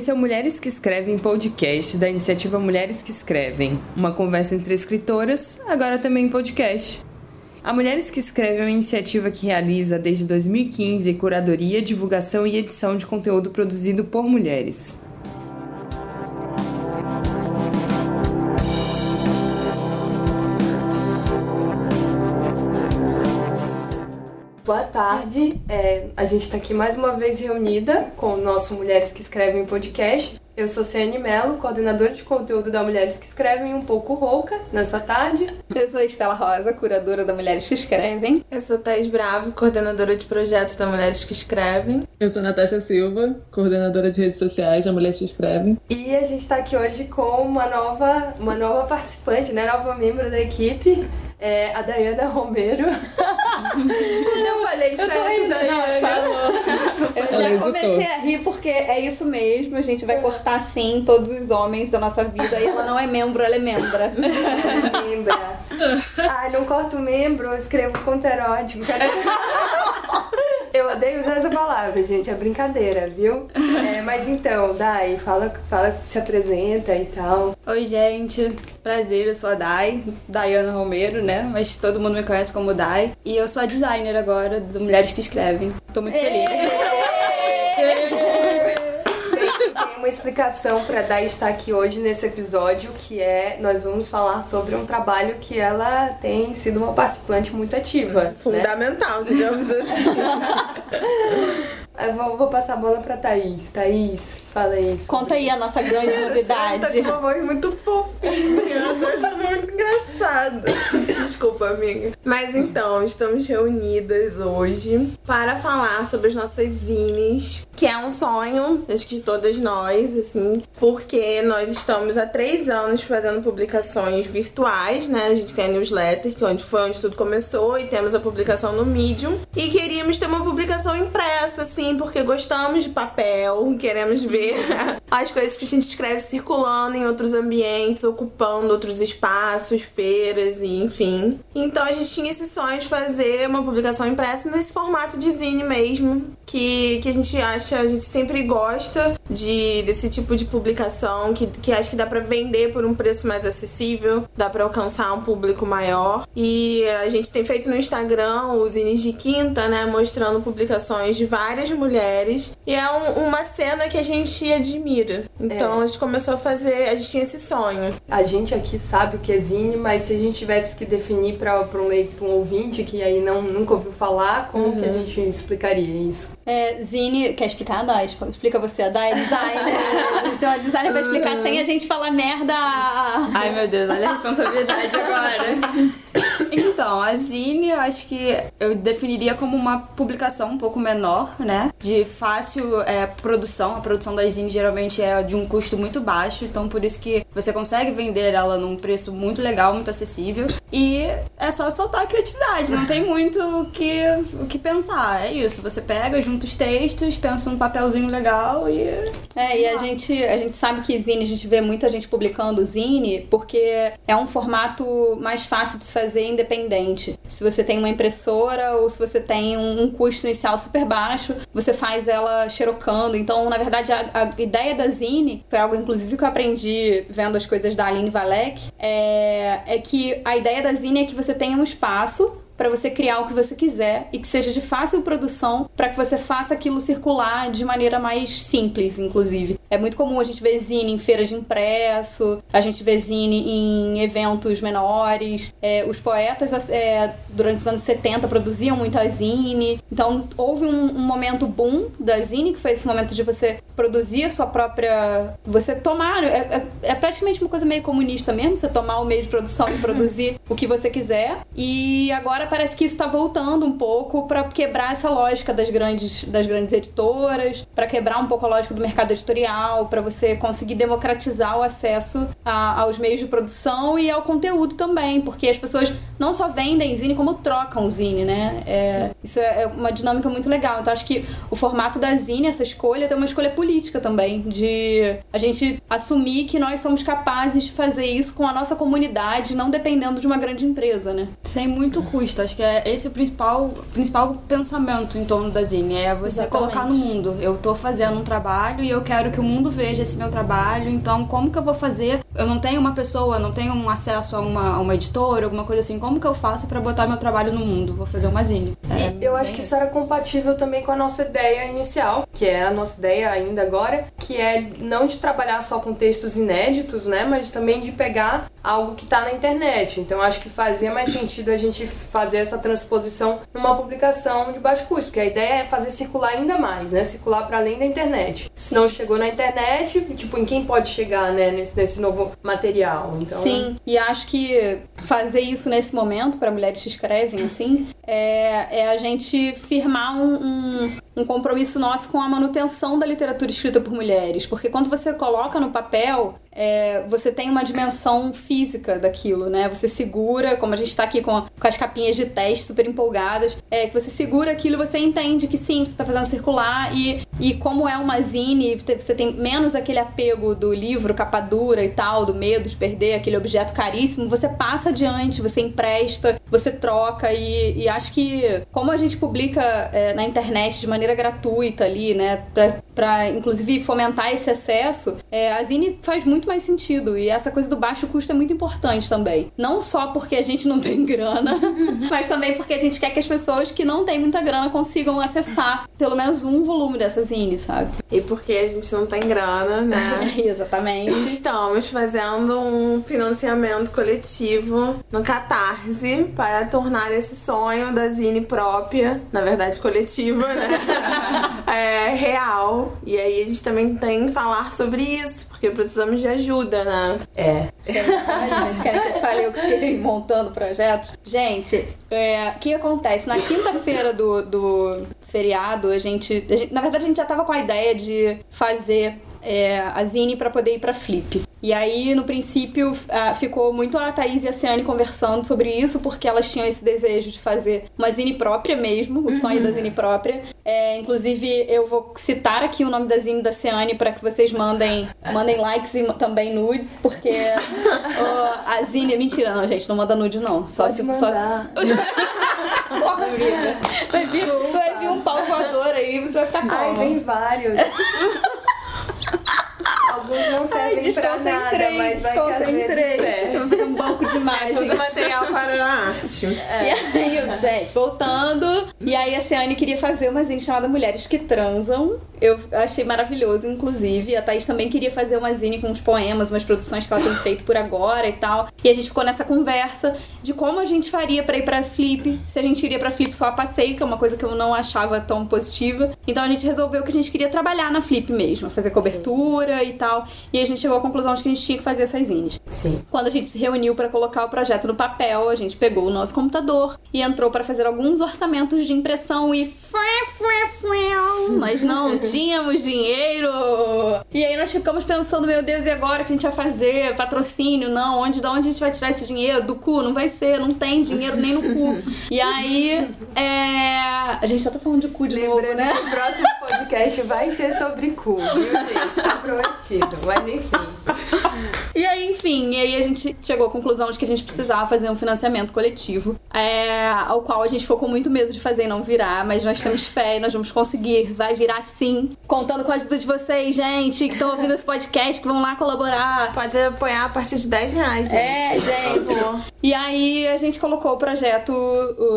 Esse é o Mulheres que Escrevem podcast da iniciativa Mulheres que Escrevem, uma conversa entre escritoras, agora também em podcast. A Mulheres que Escrevem é uma iniciativa que realiza desde 2015 curadoria, divulgação e edição de conteúdo produzido por mulheres. Boa tarde, é, a gente está aqui mais uma vez reunida com o nosso Mulheres que Escrevem podcast. Eu sou Ciane Mello, coordenadora de conteúdo da Mulheres que Escrevem, um pouco rouca nessa tarde. Eu sou Estela Rosa, curadora da Mulheres que Escrevem. Eu sou Thais Bravo, coordenadora de projetos da Mulheres que Escrevem. Eu sou Natasha Silva, coordenadora de redes sociais da Mulheres que Escrevem. E a gente está aqui hoje com uma nova, uma nova participante, né, nova membro da equipe, é a Dayana Romero. eu falei Eu tô certo, rindo, Dayana. não, falou. Eu já comecei a rir porque é isso mesmo. A gente vai cortar sim todos os homens da nossa vida. E ela não é membro, ela é membra. Lembra? Ai, não corto membro, eu escrevo conto erótico. Eu odeio usar essa palavra, gente, é brincadeira, viu? É, mas então, Dai, fala, fala, se apresenta e tal. Oi, gente. Prazer, eu sou a Dai, Dayana Romero, né? Mas todo mundo me conhece como Dai. E eu sou a designer agora do Mulheres que Escrevem. Tô muito feliz. Uma explicação pra Dai estar aqui hoje nesse episódio, que é nós vamos falar sobre um trabalho que ela tem sido uma participante muito ativa. Né? Fundamental, digamos assim. Eu vou, vou passar a bola pra Thaís. Thaís, fala isso. Conta aí a nossa grande Tá novidade. com uma voz muito fofinha, eu tô achando muito engraçado. Desculpa, amiga. Mas então, estamos reunidas hoje para falar sobre as nossas zines, que é um sonho, acho que de todas nós, assim, porque nós estamos há três anos fazendo publicações virtuais, né? A gente tem a newsletter, que é onde foi onde tudo começou, e temos a publicação no Medium. E queríamos ter uma publicação impressa, assim, porque gostamos de papel, queremos ver as coisas que a gente escreve circulando em outros ambientes, ocupando outros espaços, feiras e enfim. Então a gente tinha esse sonho de fazer uma publicação impressa nesse formato de zine mesmo, que, que a gente acha, a gente sempre gosta de desse tipo de publicação, que, que acho que dá pra vender por um preço mais acessível, dá pra alcançar um público maior. E a gente tem feito no Instagram os zines de quinta, né, mostrando publicações de várias mulheres. E é um- uma cena que a gente admira. Então É. a gente começou a fazer, a gente tinha esse sonho. A gente aqui sabe o que é zine, mas se a gente tivesse que definir pra, pra, um, lei- pra um ouvinte que aí não, nunca ouviu falar, como que a gente explicaria isso? É, Zine, quer explicar, Dai? Explica você, a Dai designer. A gente tem uma designer pra explicar sem a gente falar merda. Ai meu Deus, olha a responsabilidade agora. Então, a Zine, eu acho que eu definiria como uma publicação um pouco menor, né? De fácil é, produção. A produção da Zine geralmente é de um custo muito baixo, então por isso que você consegue vender ela num preço muito legal, muito acessível. E é só soltar a criatividade, não tem muito o que, o que pensar. É isso, você pega, junta os textos, pensa num papelzinho legal e É, e a gente, a gente sabe que Zine, a gente vê muita gente publicando Zine porque é um formato mais fácil de se fazer independente. Se você tem uma impressora ou se você tem um, um custo inicial super baixo, você faz ela xerocando. Então, na verdade, a, a ideia da Zine, foi algo inclusive que eu aprendi vendo as coisas da Aline Valek, é, é que a ideia da Zine é que você tenha um espaço para você criar o que você quiser e que seja de fácil produção para que você faça aquilo circular de maneira mais simples, inclusive. É muito comum a gente ver zine em feiras de impresso, a gente vê zine em eventos menores. É, os poetas, é, durante os anos 70, produziam muita zine. Então, houve um, um momento boom da zine, que foi esse momento de você produzir a sua própria... Você tomar... É, é, é praticamente uma coisa meio comunista mesmo, você tomar o meio de produção e produzir o que você quiser. E agora parece que isso tá voltando um pouco para quebrar essa lógica das grandes, das grandes editoras, para quebrar um pouco a lógica do mercado editorial, para você conseguir democratizar o acesso a- aos meios de produção e ao conteúdo também, porque as pessoas não só vendem zine, como trocam zine, né? É, isso é é uma dinâmica muito legal. Então acho que o formato da zine, essa escolha, tem uma escolha política também, de a gente assumir que nós somos capazes de fazer isso com a nossa comunidade, não dependendo de uma grande empresa, né? sem muito custo. Acho que é esse o principal, principal pensamento em torno da Zine. É você Exatamente. colocar no mundo. Eu tô fazendo um trabalho e eu quero que o mundo veja esse meu trabalho. Então, como que eu vou fazer? Eu não tenho uma pessoa, não tenho um acesso a uma, a uma editora, alguma coisa assim. Como que eu faço para botar meu trabalho no mundo? Vou fazer uma zine. É, eu acho que isso era compatível também com a nossa ideia inicial, que é a nossa ideia ainda agora, que é não de trabalhar só com textos inéditos, né, mas também de pegar algo que está na internet. Então acho que fazia mais sentido a gente fazer essa transposição numa publicação de baixo custo, porque a ideia é fazer circular ainda mais, né? Circular para além da internet. Se não chegou na internet, tipo, em quem pode chegar, né, nesse, nesse novo material. Então, Sim, e acho que fazer isso nesse momento para mulheres que escrevem assim é, é a gente firmar um, um, um compromisso nosso com a manutenção da literatura escrita por mulheres, porque quando você coloca no papel é, você tem uma dimensão física daquilo, né? Você segura, como a gente tá aqui com, com as capinhas de teste super empolgadas, é que você segura aquilo você entende que sim, você tá fazendo circular e, e como é uma zine, você tem menos aquele apego do livro, capa dura e tal, do medo de perder aquele objeto caríssimo, você passa adiante, você empresta, você troca e, e acho que como a gente publica é, na internet de maneira gratuita ali, né, pra, pra inclusive fomentar esse acesso, é, a zine faz muito mais sentido. E essa coisa do baixo custo é muito importante também. Não só porque a gente não tem grana, mas também porque a gente quer que as pessoas que não têm muita grana consigam acessar pelo menos um volume dessas zine, sabe? E porque a gente não tem grana, né? Exatamente. Estamos fazendo um financiamento coletivo no Catarse para tornar esse sonho da Zine própria, na verdade coletiva, né? é, real. E aí a gente também tem que falar sobre isso, porque precisamos de ajuda, né? É. Vocês querem que eu fale eu que fiquei montando projetos? Gente, é, o que acontece? Na quinta-feira do, do feriado, a gente, a gente. Na verdade, a gente já tava com a ideia de fazer é, a Zine para poder ir para Flip. E aí, no princípio, uh, ficou muito a Thaís e a Ciane conversando sobre isso, porque elas tinham esse desejo de fazer uma zine própria mesmo, o sonho da zine própria. É, inclusive, eu vou citar aqui o nome da zine da Ciane para que vocês mandem, mandem likes e também nudes, porque a zine... Mentira, não, gente, não manda nude, não. Só Pode se... mandar. Só... vai, vir, vai vir um pau voador aí, você vai ficar Ai, como? vem vários. Alguns não servem pra nada, mas vai que às vezes serve. um banco de imagens. É tudo material para a arte. E aí, gente, voltando. E Ciane queria fazer uma zine chamada Mulheres que Transam. Eu achei maravilhoso, inclusive. A Thaís também queria fazer uma zine com uns poemas, umas produções que ela tem feito por agora e tal. E a gente ficou nessa conversa de como a gente faria pra ir pra Flip. Se a gente iria pra Flip só a passeio, que é uma coisa que eu não achava tão positiva. Então a gente resolveu que a gente queria trabalhar na Flip mesmo, fazer cobertura e tal. E a gente chegou à conclusão de que a gente tinha que fazer essas zines. Sim. Quando a gente se reuniu para colocar o projeto no papel, a gente pegou o nosso computador e entrou para fazer alguns orçamentos de impressão e mas não tínhamos dinheiro. E aí nós ficamos pensando, meu Deus, e agora o que a gente vai fazer? Patrocínio? Não, onde, da onde a gente vai tirar esse dinheiro? Do cu? Não vai ser, não tem dinheiro nem no cu. E aí, é... a gente já tá falando de cu de Lembrando novo, né? que o próximo podcast vai ser sobre cu, viu, gente? Tá prometido. Mas enfim. E aí, enfim, e aí a gente chegou à conclusão de que a gente precisava fazer um financiamento coletivo, é, ao qual a gente ficou com muito medo de fazer e não virar, mas nós temos fé e nós vamos conseguir, vai virar sim. Contando com a ajuda de vocês, gente, que estão ouvindo esse podcast, que vão lá colaborar. Pode apoiar a partir de 10 reais, gente. É, gente. E aí a gente colocou o projeto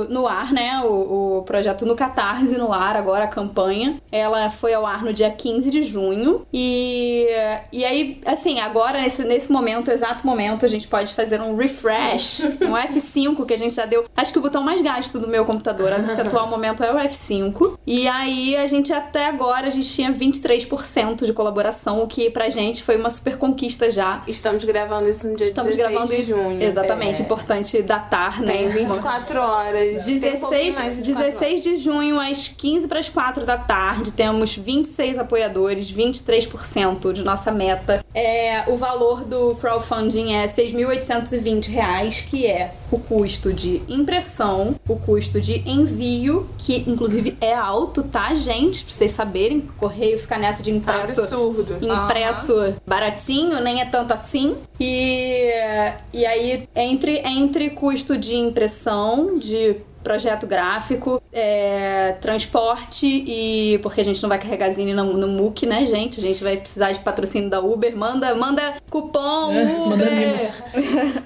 no ar, né? O, o projeto no Catarse no ar, agora a campanha. Ela foi ao ar no dia 15 de junho. E, e aí, assim, agora, nesse, nesse momento, exato momento, a gente pode fazer um refresh, um F5 que a gente já deu. Acho que o botão mais gasto do meu computador nesse atual momento é o F5. E aí a gente até agora a gente tinha 23% de colaboração, o que pra gente foi uma super conquista já. Estamos gravando isso no dia Estamos 16 gravando de junho. Exatamente, importante datar, né? Tem 24 horas. Tem um pouquinho 16, mais de 24 16 de junho, às 15 para as 4 da tarde, temos 26 apoiadores, 23% de nossa meta. É, o valor do crowdfunding é 6.820 reais, que é o custo de impressão, o custo de envio, que inclusive é alto, tá, gente? Pra vocês saberem, o correio fica nessa de impresso Absurdo. impresso baratinho, nem é tanto assim. E, e aí, entre, entre custo de impressão, de projeto gráfico, é, transporte e. Porque a gente não vai carregar zine no, no MOOC, né, gente? A gente vai precisar de patrocínio da Uber. Manda, manda cupom É, manda Uber!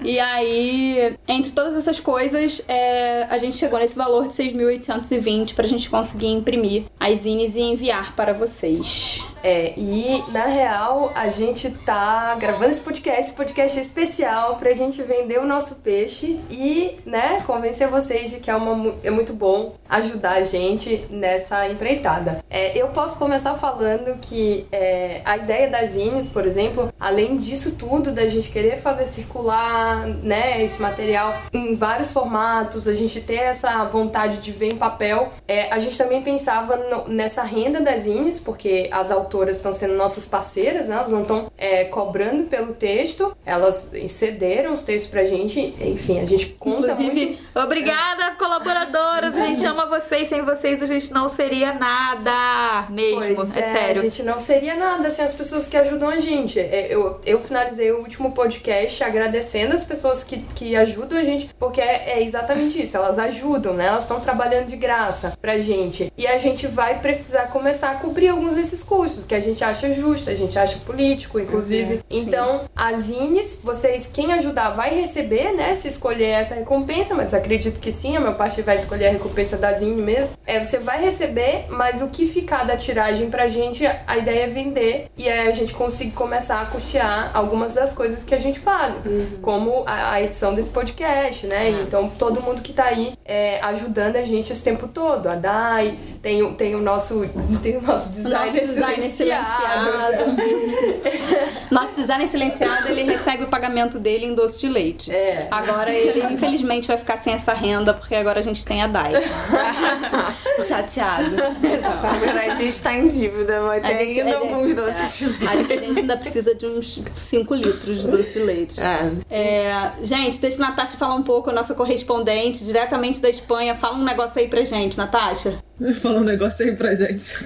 e aí, entre todas essas coisas, é, a gente chegou nesse valor de 6.820 pra gente conseguir imprimir as zines e enviar para vocês. É, e na real a gente tá gravando esse podcast, esse podcast especial pra gente vender o nosso peixe e, né, convencer vocês de que é, uma, mu- é muito bom ajudar a gente nessa empreitada. É, eu posso começar falando que é, a ideia das zines, por exemplo, além disso tudo, da gente querer fazer circular, né, esse material em vários formatos, a gente ter essa vontade de ver em papel, é, a gente também pensava no- nessa renda das zines, porque as autoras estão sendo nossas parceiras, né? Elas não estão é, cobrando pelo texto, elas cederam os textos pra gente, enfim, a gente conta Inclusive, muito. obrigada, colaboradoras. A gente ama vocês. Sem vocês a gente não seria nada. Mesmo. É, é, sério. A gente não seria nada sem as pessoas que ajudam a gente. É, Eu, eu finalizei o último podcast agradecendo as pessoas que, que ajudam a gente, porque é, é exatamente isso. Elas ajudam, né? Elas estão trabalhando de graça pra gente. E a gente vai precisar começar a cobrir alguns desses custos, que a gente acha justo, a gente acha político, inclusive. então, as zines, vocês, quem ajudar vai receber, né? Se escolher essa recompensa, mas acredito que sim, a meu parte vai escolher a recompensa da zine mesmo. É, você vai receber, mas o que ficar da tiragem pra gente, a ideia é vender e aí a gente conseguir começar a custear algumas das coisas que a gente faz, como a, a edição desse podcast, né? Então, todo mundo que tá aí é, ajudando a gente esse tempo todo. A Dai, tem, o- tem o nosso, tem o nosso designer, nosso designer silenciado. Nosso designer silenciado, ele recebe o pagamento dele em doce de leite. É. Agora ele, infelizmente, vai ficar sem essa renda, porque agora a gente tem a DAI. Chateado. Na verdade, a gente tá em dívida, mas A tem gente- ainda é, alguns é, doces de leite. Acho que a gente ainda precisa de uns 5 litros de doce de leite. É. É, gente, deixa a Natasha falar um pouco, a nossa correspondente, diretamente da Espanha. Fala um negócio aí pra gente, Natasha. Fala um negócio aí pra gente.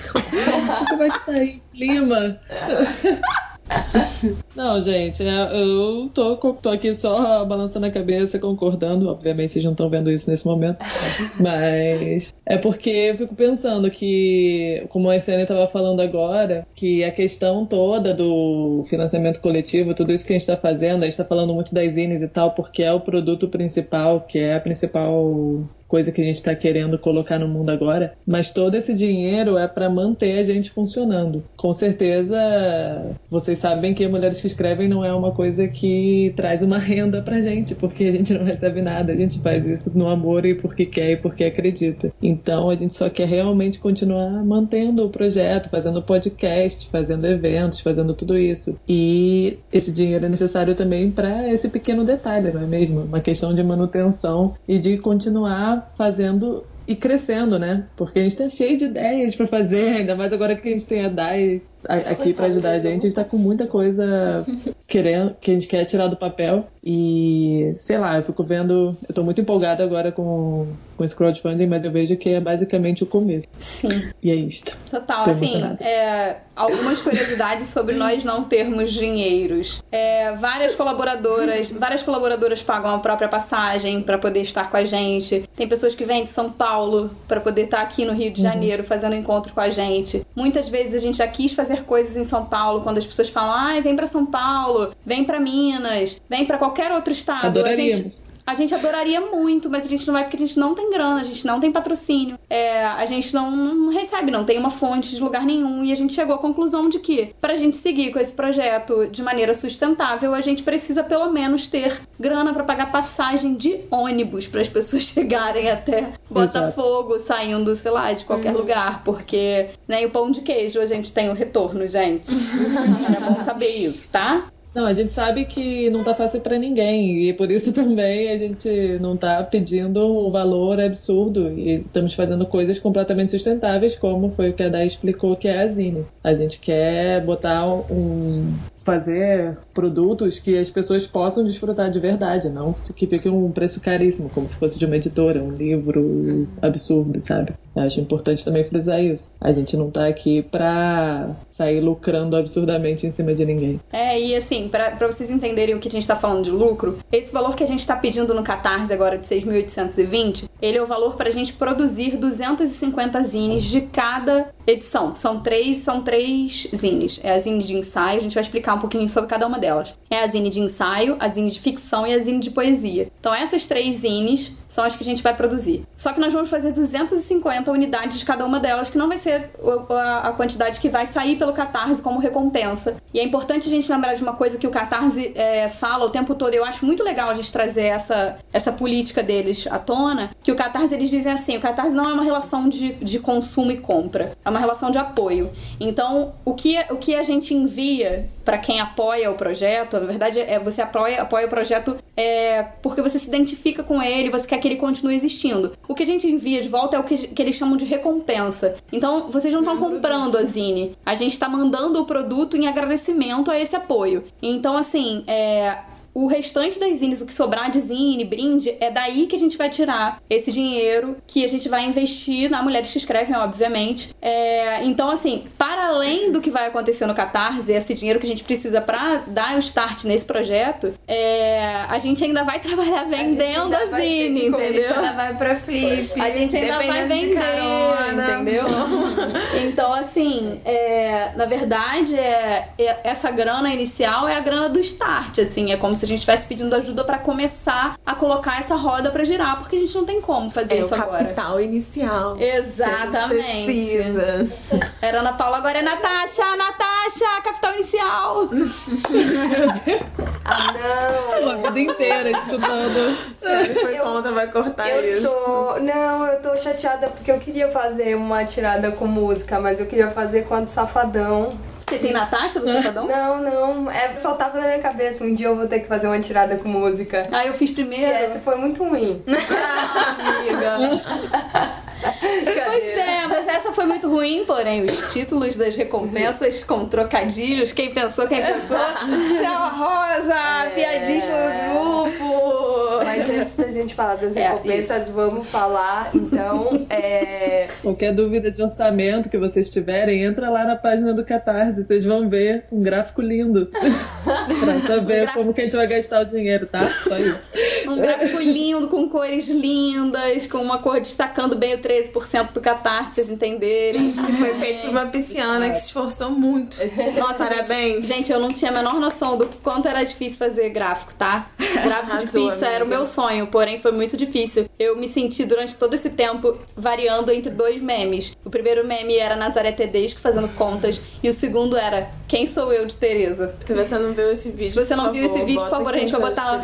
Como é que tá aí? Clima. Não, gente, é, eu tô, tô aqui só balançando a cabeça, concordando. Obviamente vocês não estão vendo isso nesse momento. Mas é porque eu fico pensando que, como a Essênia estava falando agora, que a questão toda do financiamento coletivo, tudo isso que a gente está fazendo, a gente está falando muito das zines e tal, porque é o produto principal, que é a principal coisa que a gente está querendo colocar no mundo agora, mas todo esse dinheiro é para manter a gente funcionando. Com certeza, vocês sabem que Mulheres que Escrevem não é uma coisa que traz uma renda pra gente, porque a gente não recebe nada, a gente faz isso no amor e porque quer e porque acredita. Então a gente só quer realmente continuar mantendo o projeto, fazendo podcast, fazendo eventos, fazendo tudo isso. E esse dinheiro é necessário também para esse pequeno detalhe, não é mesmo? Uma questão de manutenção e de continuar fazendo e crescendo, né? Porque a gente tá cheio de ideias para fazer, ainda mais agora que a gente tem a DAI aqui para ajudar a gente, a gente tá com muita coisa querendo, que a gente quer tirar do papel e sei lá, eu fico vendo, eu tô muito empolgada agora com, com esse crowdfunding, mas eu vejo que é basicamente o começo. Sim. E é isto. Total, Tô assim, é, algumas curiosidades sobre nós não termos dinheiros. É, várias colaboradoras, várias colaboradoras pagam a própria passagem para poder estar com a gente. Tem pessoas que vêm de São Paulo para poder estar aqui no Rio de Janeiro fazendo encontro com a gente. Muitas vezes a gente já quis fazer coisas em São Paulo quando as pessoas falam: "Ai, vem para São Paulo, vem para Minas, vem para qualquer outro estado". A gente a gente adoraria muito, mas a gente não vai porque a gente não tem grana, a gente não tem patrocínio, é, a gente não, não recebe, não tem uma fonte de lugar nenhum. E a gente chegou à conclusão de que, pra gente seguir com esse projeto de maneira sustentável, a gente precisa pelo menos ter grana pra pagar passagem de ônibus para as pessoas chegarem até Botafogo, saindo, sei lá, de qualquer lugar, porque nem o pão de queijo a gente tem o retorno, gente. é bom saber isso, tá? Não, a gente sabe que não tá fácil pra ninguém e por isso também a gente não tá pedindo um valor absurdo e estamos fazendo coisas completamente sustentáveis, como foi o que a Day explicou que é a Zine. A gente quer botar um fazer produtos que as pessoas possam desfrutar de verdade, não que fique um preço caríssimo, como se fosse de uma editora, um livro absurdo, sabe? Eu acho importante também frisar isso. A gente não tá aqui pra, sair lucrando absurdamente em cima de ninguém. É, e assim, pra vocês entenderem o que a gente tá falando de lucro, esse valor que a gente tá pedindo no Catarse agora de 6.820, ele é o valor pra gente produzir 250 zines de cada edição. São três, são três zines. É a zine de ensaio, a gente vai explicar um pouquinho sobre cada uma delas. É a zine de ensaio, a zine de ficção e a zine de poesia. Então essas três zines são as que a gente vai produzir. Só que nós vamos fazer 250 unidades de cada uma delas, que não vai ser a quantidade que vai sair pelo Catarse como recompensa. E é importante a gente lembrar de uma coisa que o Catarse é, fala o tempo todo. Eu acho muito legal a gente trazer essa, essa política deles à tona, que o Catarse eles dizem assim, o Catarse não é uma relação de, de consumo e compra, é uma relação de apoio. Então, o que, o que a gente envia para quem apoia o projeto, na verdade, é você apoia, apoia o projeto é, porque você se identifica com ele, você quer que ele continue existindo. O que a gente envia de volta é o que, que eles chamam de recompensa. Então, vocês não estão comprando a Zine. A gente está mandando o produto em agradecimento a esse apoio. Então, assim, é, o restante das zines, o que sobrar de zine, brinde, é daí que a gente vai tirar esse dinheiro que a gente vai investir na Mulheres que Escrevem, obviamente. É, então, assim, para além do que vai acontecer no Catarse, esse dinheiro que a gente precisa para dar o start nesse projeto, é, a gente ainda vai trabalhar vendendo a, a zine, entendeu? A gente ainda vai pra flip. A gente ainda vai vender, entendeu? então, assim, é, na verdade, é, é, essa grana inicial é a grana do start, assim, é como se a gente estivesse pedindo ajuda para começar a colocar essa roda para girar, porque a gente não tem como fazer é isso o agora. capital inicial. Exatamente. Era Ana Paula, agora é Natasha, Natasha, capital inicial. ah, não. A vida inteira escutando. Sério, foi eu, conta, vai cortar eu isso. Tô, não, eu tô chateada porque eu queria fazer uma tirada com música, mas eu queria fazer com a do Safadão. Você tem Natasha do Safadão? Não, não. É, só tava na minha cabeça. Um dia eu vou ter que fazer uma tirada com música. Ah, eu fiz primeiro. E essa foi muito ruim. ah, amiga. Pois é, mas essa foi muito ruim, porém, os títulos das recompensas com trocadilhos, quem pensou, quem pensou, Stella Rosa, é... piadista do grupo. Mas antes da gente falar das é, recompensas, isso. vamos falar, então, é... Qualquer dúvida de orçamento que vocês tiverem, entra lá na página do Catarse, vocês vão ver um gráfico lindo pra saber um como que a gente vai gastar o dinheiro, tá? Só isso. Um gráfico lindo, com cores lindas, com uma cor destacando bem o 13% do catarse, vocês entenderem. Que foi feito por uma pisciana que se esforçou muito. Nossa, parabéns. Gente, gente, eu não tinha a menor noção do quanto era difícil fazer gráfico, tá? Gráfico de pizza era o meu sonho, porém foi muito difícil. Eu me senti durante todo esse tempo variando entre dois memes. O primeiro meme era Nazaré Tedesco fazendo contas e o segundo era Quem sou eu de Tereza? Se você não viu esse vídeo, Se você não viu favor, esse vídeo, por favor, a gente vai botar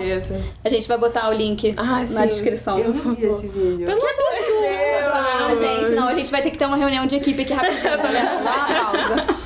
a gente vai botar o link ah, na descrição. Eu vi esse vídeo. Pelo amor de Deus! Ah, gente, não, a gente vai ter que ter uma reunião de equipe aqui rapidinho. Tá vendo? Dá uma pausa.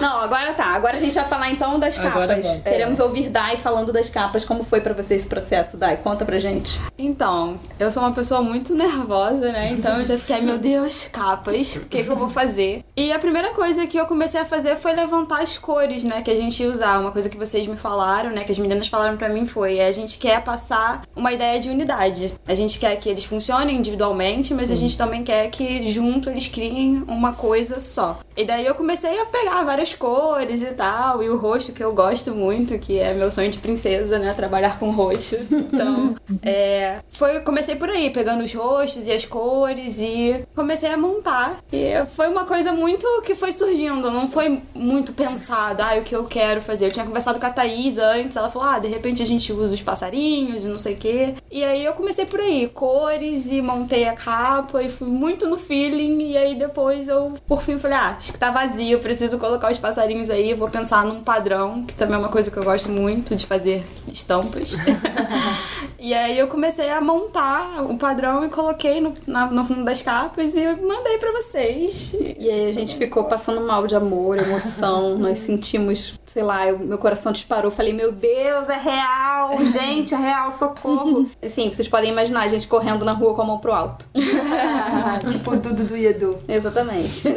Não, agora tá. Agora a gente vai falar então das capas. Queremos é. ouvir Dai falando das capas. Como foi para você esse processo, Dai? Conta pra gente. Então, eu sou uma pessoa muito nervosa, né? Então eu já fiquei, meu Deus, capas, o que, que eu vou fazer? E a primeira coisa que eu comecei a fazer foi levantar as cores, né? Que a gente ia usar. Uma coisa que vocês me falaram, né? Que as meninas falaram para mim foi: é, a gente quer passar uma ideia de unidade. A gente quer que eles funcionem individualmente, mas a gente também quer que junto eles criem uma coisa só. E daí eu comecei a pegar várias cores e tal, e o roxo que eu gosto muito, que é meu sonho de princesa, né? Trabalhar com roxo. Então, é, foi, comecei por aí, pegando os roxos e as cores e comecei a montar. E foi uma coisa muito que foi surgindo, não foi muito pensada, ah, o que eu quero fazer. Eu tinha conversado com a Thaís antes, ela falou, ah, de repente a gente usa os passarinhos e não sei o quê. E aí eu comecei por aí, cores e montei a capa e fui muito no feeling. E aí depois eu, por fim, falei, ah, acho que tá vazio, preciso colocar os passarinhos aí, vou pensar num padrão, que também é uma coisa que eu gosto muito de fazer estampas. e aí eu comecei a montar o padrão e coloquei no, na, no fundo das capas e mandei para vocês. E aí a gente ficou passando mal de amor, emoção, nós sentimos, sei lá, eu, meu coração disparou, falei, meu Deus, é real, gente, é real, socorro. Assim, vocês podem imaginar a gente correndo na rua com a mão pro alto. tipo Dudu do Edu. Exatamente.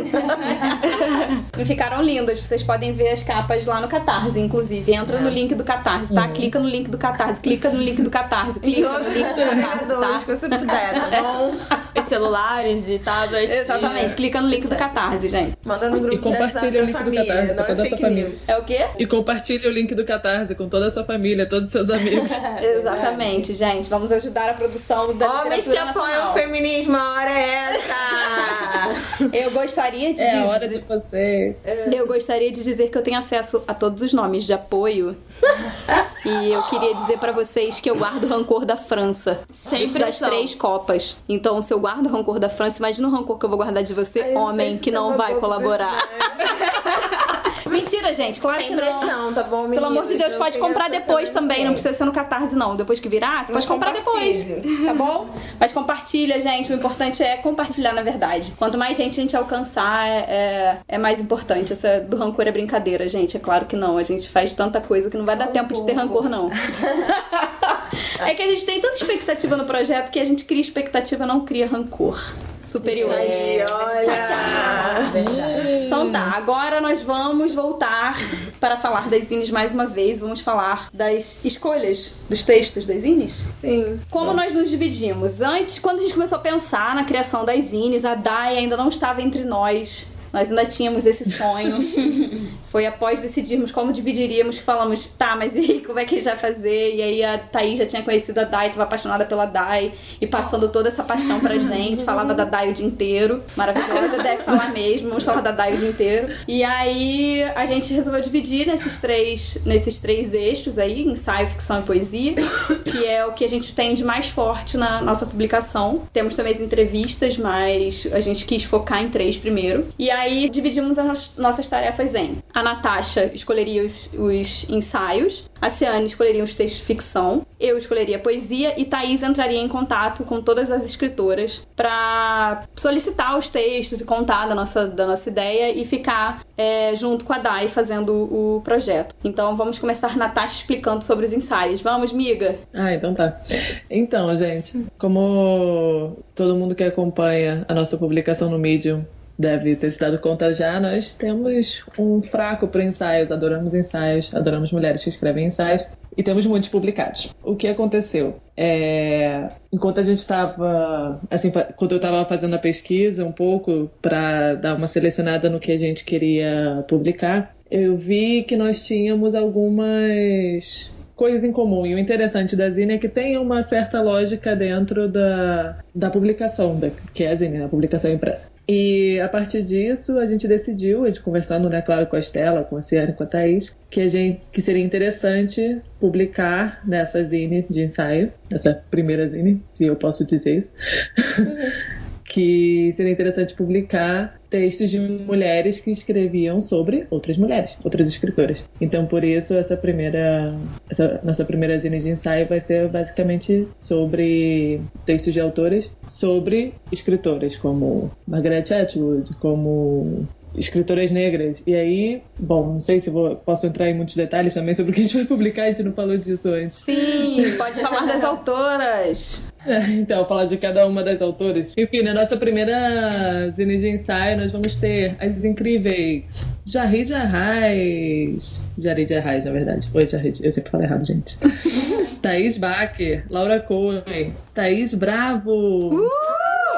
e ficaram lindas. Vocês podem ver as capas lá no Catarse, inclusive. Entra no link do Catarse, tá? Uhum. Clica no link do Catarse, clica no link do Catarse. Catarse. Clica no Todos link os do Catarse, navegadores tá? que você puder, tá bom? Os celulares e tablets. Exatamente, clica no link do Catarse, gente. Manda no grupo E compartilha o link do Catarse pra é toda a sua família. news. É o quê? E compartilhe o link do Catarse com toda a sua família, todos os seus amigos. Exatamente, gente. Vamos ajudar a produção da Homens que apoiam o feminismo, a hora é essa! Eu gostaria de É dizer... a hora de você. Eu gostaria de dizer que eu tenho acesso a todos os nomes de apoio. e eu queria dizer pra vocês que eu guardo o rancor da França. Sem Das pressão. três Copas. Então, se eu guardo o rancor da França, imagina o rancor que eu vou guardar de você, homem, que não vai colaborar. Mentira, gente, claro Sem que não. pressão, tá bom, Pelo amor de meninas? Deus, pode comprar depois também, ninguém. não precisa ser no Catarse, não. Depois que virar, você Mas pode comprar depois. Tá bom? Mas compartilha, gente. O importante é compartilhar, na verdade. Quanto mais gente a gente alcançar, é, é, é mais importante. Essa do rancor é brincadeira, gente. É claro que não. A gente faz tanta coisa que não vai Só dar um tempo de ter pouco. rancor, não. é que a gente tem tanta expectativa no projeto que a gente cria expectativa, não cria rancor superior. Aí, olha! Então tá, agora nós vamos voltar para falar das zines mais uma vez. Vamos falar das escolhas dos textos das zines. Sim. Como nós nos dividimos? Antes, quando a gente começou a pensar na criação das zines, a Dai ainda não estava entre nós. Nós ainda tínhamos esse sonho. Foi após decidirmos como dividiríamos que falamos, tá, mas e aí, como é que vai fazer? E aí a Thaís já tinha conhecido a Dai, estava apaixonada pela Dai e passando toda essa paixão pra gente. Falava da Dai o dia inteiro. Maravilhosa, deve falar mesmo. Vamos falar da Dai o dia inteiro. E aí a gente resolveu dividir nesses três, nesses três eixos aí, ensaio, ficção e poesia, que é o que a gente tem de mais forte na nossa publicação. Temos também as entrevistas, mas a gente quis focar em três primeiro. E aí dividimos as nos- nossas tarefas em. A Natasha escolheria os, os ensaios, a Ciane escolheria os textos de ficção, eu escolheria poesia e Thaís entraria em contato com todas as escritoras para solicitar os textos e contar da nossa, da nossa ideia e ficar é, junto com a Dai fazendo o projeto. Então vamos começar Natasha explicando sobre os ensaios. Vamos, miga? Ah, então tá. Então, gente, como todo mundo que acompanha a nossa publicação no Medium deve ter se dado conta já, nós temos um fraco para ensaios, adoramos ensaios, adoramos mulheres que escrevem ensaios e temos muitos publicados. O que aconteceu? É, enquanto a gente estava, assim, quando eu estava fazendo a pesquisa um pouco para dar uma selecionada no que a gente queria publicar, eu vi que nós tínhamos algumas coisas em comum. E o interessante da Zine é que tem uma certa lógica dentro da, da publicação, da, que é a Zine, a publicação impressa. E a partir disso, a gente decidiu, a gente conversando, né, claro, com a Estela, com a Ciara, com a Thaís, que, a gente, que seria interessante publicar nessa Zine de ensaio, essa primeira Zine, se eu posso dizer isso, que seria interessante publicar textos de mulheres que escreviam sobre outras mulheres, outras escritoras. Então, por isso, essa primeira, essa nossa primeira zine de ensaio vai ser basicamente sobre textos de autores sobre escritoras, como Margaret Atwood, como escritoras negras. E aí, bom, não sei se vou, posso entrar em muitos detalhes também sobre o que a gente vai publicar, a gente não falou disso antes. Sim, pode falar das autoras. Então, falar de cada uma das autoras. Enfim, na nossa primeira zine de ensaio, nós vamos ter as incríveis Jarri Jarrais. Jari Jarrais, na verdade. Oi, Jarri. Eu sempre falo errado, gente. Thaís Baker, Laura Cohen, Thaís Bravo.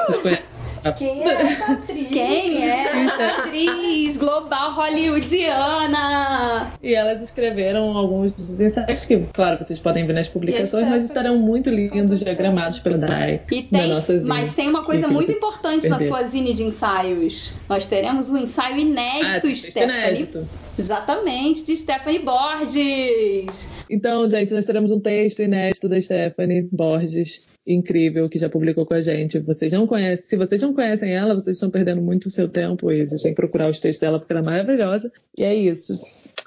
Vocês conhecem? Quem é essa atriz? Quem é essa atriz global hollywoodiana? E elas escreveram alguns dos ensaios que, claro, vocês podem ver nas publicações, mas estarão muito lindos, diagramados pela Dai. E na tem, nossa zine. mas tem uma coisa muito importante na perder. sua zine de ensaios. Nós teremos um ensaio Ah, inédito, texto Stephanie. inédito. Exatamente, de Stephanie Borges. Então, gente, nós teremos um texto inédito da Stephanie Borges, incrível, que já publicou com a gente. Vocês não conhecem, se vocês não conhecem ela, vocês estão perdendo muito o seu tempo e vocês têm que procurar os textos dela porque ela é maravilhosa. E é isso.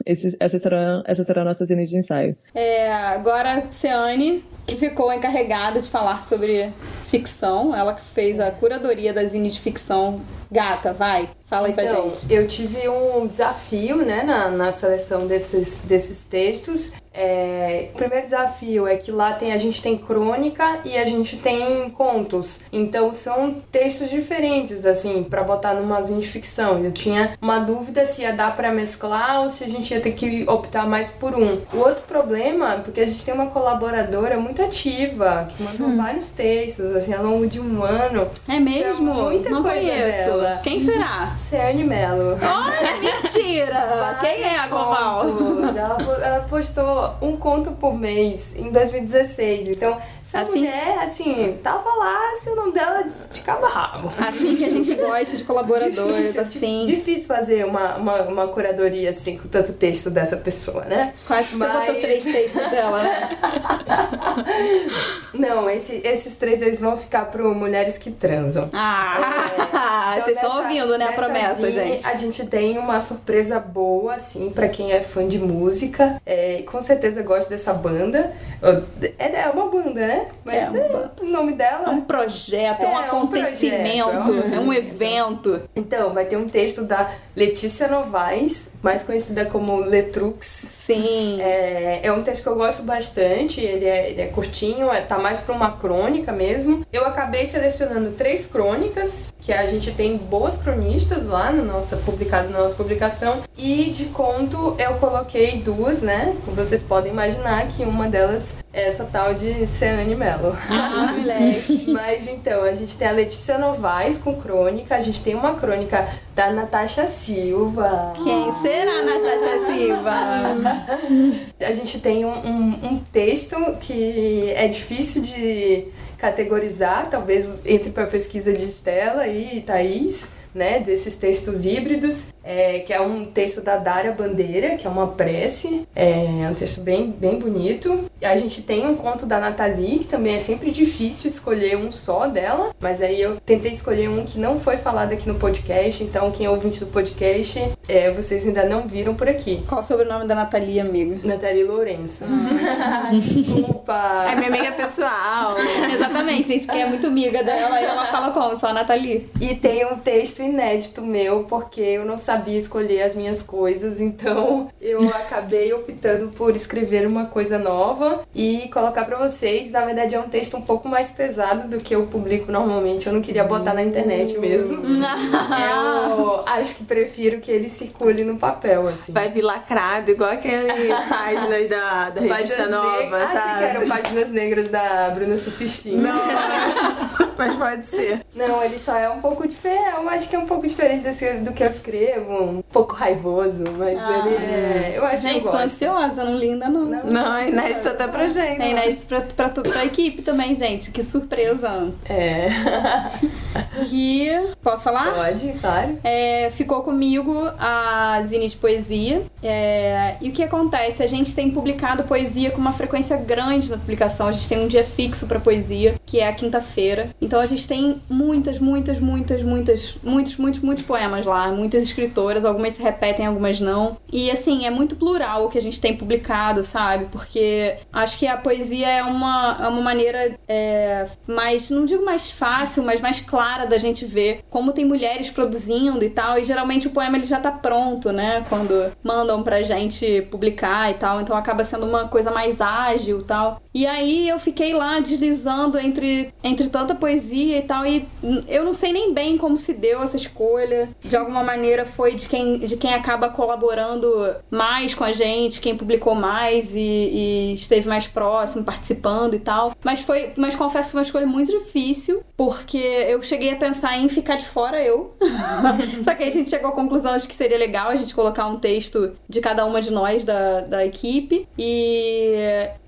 Esse, essa, será, essa será a nossa cena de ensaio. É, agora a Ciane, que ficou encarregada de falar sobre ficção, ela que fez a curadoria da zine de ficção. Gata, vai, fala aí pra Então, gente. eu tive um desafio, né, na, na seleção desses, desses textos. É, o primeiro desafio é que lá tem, a gente tem crônica e a gente tem contos. Então são textos diferentes, assim, pra botar numa zine de ficção. Eu tinha uma dúvida se ia dar pra mesclar ou se a gente ia ter que optar mais por um. O outro problema, porque a gente tem uma colaboradora muito ativa, que mandou vários textos, assim, ao longo de um ano. É mesmo? muita Não coisa conheço. dela. Quem será? Ciane Mello. Olha, mentira! Quem é a Global? Ela, ela postou um conto por mês em 2016. Então, essa Assim? mulher, assim, tava lá se o nome dela de de cabo a rabo. Assim que a gente gosta de colaboradores, Difícil, assim. difícil fazer uma, uma, uma curadoria assim com tanto texto dessa pessoa, né? Quase que você Mas- botou três textos dela, né? Não, esse- esses três eles vão ficar pro Mulheres que Transam. Ah, Então, vocês estão ouvindo, né, a promessa, zine, gente. A gente tem uma surpresa boa, assim, pra quem é fã de música. É, com certeza gosta dessa banda. É, é uma banda, né? Mas É é, uma o nome dela. É um projeto, é um É, um acontecimento, projeto, é um evento. Então, vai ter um texto da Letícia Novaes, mais conhecida como Letrux. Sim. É, é um texto que eu gosto bastante, ele é, ele é curtinho, é, tá mais pra uma crônica mesmo. Eu acabei selecionando três crônicas, que a gente tem boas cronistas lá no nosso, publicado na nossa publicação. E de conto eu coloquei duas, né? Vocês podem imaginar que uma delas é essa tal de Ceane Mello. Ah. Mas então, a gente tem a Letícia Novaes com crônica, a gente tem uma crônica da Natasha Silva. Quem será Natasha Silva? A gente tem um, um, um texto que é difícil de categorizar, talvez entre para pesquisa de Estela e Thaís, né, desses textos híbridos, é, que é um texto da Dária Bandeira, que é uma prece, é um texto bem, bem bonito. A gente tem um conto da Nathalie, que também é sempre difícil escolher um só dela, mas aí eu tentei escolher um que não foi falado aqui no podcast, então quem é ouvinte do podcast, é, vocês ainda não viram por aqui. Qual o sobrenome da Nathalie, amigo? Nathalie Lourenço. Desculpa. É minha amiga pessoal. Exatamente, gente, porque é muito amiga dela e ela fala como? Só a Nathalie. E tem um texto inédito meu, porque eu não sabia escolher as minhas coisas, então eu acabei optando por escrever uma coisa nova e colocar pra vocês. Na verdade, é um texto um pouco mais pesado do que eu publico normalmente, eu não queria botar na internet mesmo. Eu acho que prefiro que ele circule no papel, assim. Vai vir lacrado, igual aquelas páginas da, da revista Páginas nova, negras- Ah, achei que sabe? eram páginas negras da Bruna Sufistinho. Não, mas pode ser. Não, ele só é um pouco diferente. Eu acho que é um pouco diferente desse- do que eu escrevo, um pouco raivoso, mas Ah. ele é. Eu acho Gente, que eu tô gosto. ansiosa, não li ainda não. Não. Não, é inédito até pra gente. É inédito pra, pra, tu- pra equipe também, gente. Que surpresa. É. E. Posso falar? Pode, claro. É, ficou comigo a Zine de Poesia. É, e o que acontece? A gente tem publicado poesia com uma frequência grande na publicação. A gente tem um dia fixo pra poesia, que é a quinta-feira. Então a gente tem muitas, muitas, muitas, muitas, muitos, muitos, muitos poemas lá. Muitas escritoras, algumas se repetem, algumas não. E assim, é muito plural o que a gente tem publicado, sabe? Porque acho que a poesia é uma, é uma maneira é, mais, não digo mais fácil, mas mais clara da gente ver como tem mulheres produzindo e tal. E geralmente o poema ele já tá pronto, né? Quando mandam pra gente publicar e tal. Então acaba sendo uma coisa mais ágil e tal. E aí eu fiquei lá deslizando entre, entre tanta poesia e tal. E eu não sei nem bem como se deu essa escolha. De alguma maneira foi de quem, de quem acaba colaborando mais com a gente, quem publicou mais e, e esteve mais próximo, participando e tal. Mas foi, mas confesso que foi uma escolha muito difícil, porque eu cheguei a pensar em ficar de fora eu. Só que a gente chegou à conclusão de que seria legal a gente colocar um texto de cada uma de nós da, da equipe. E,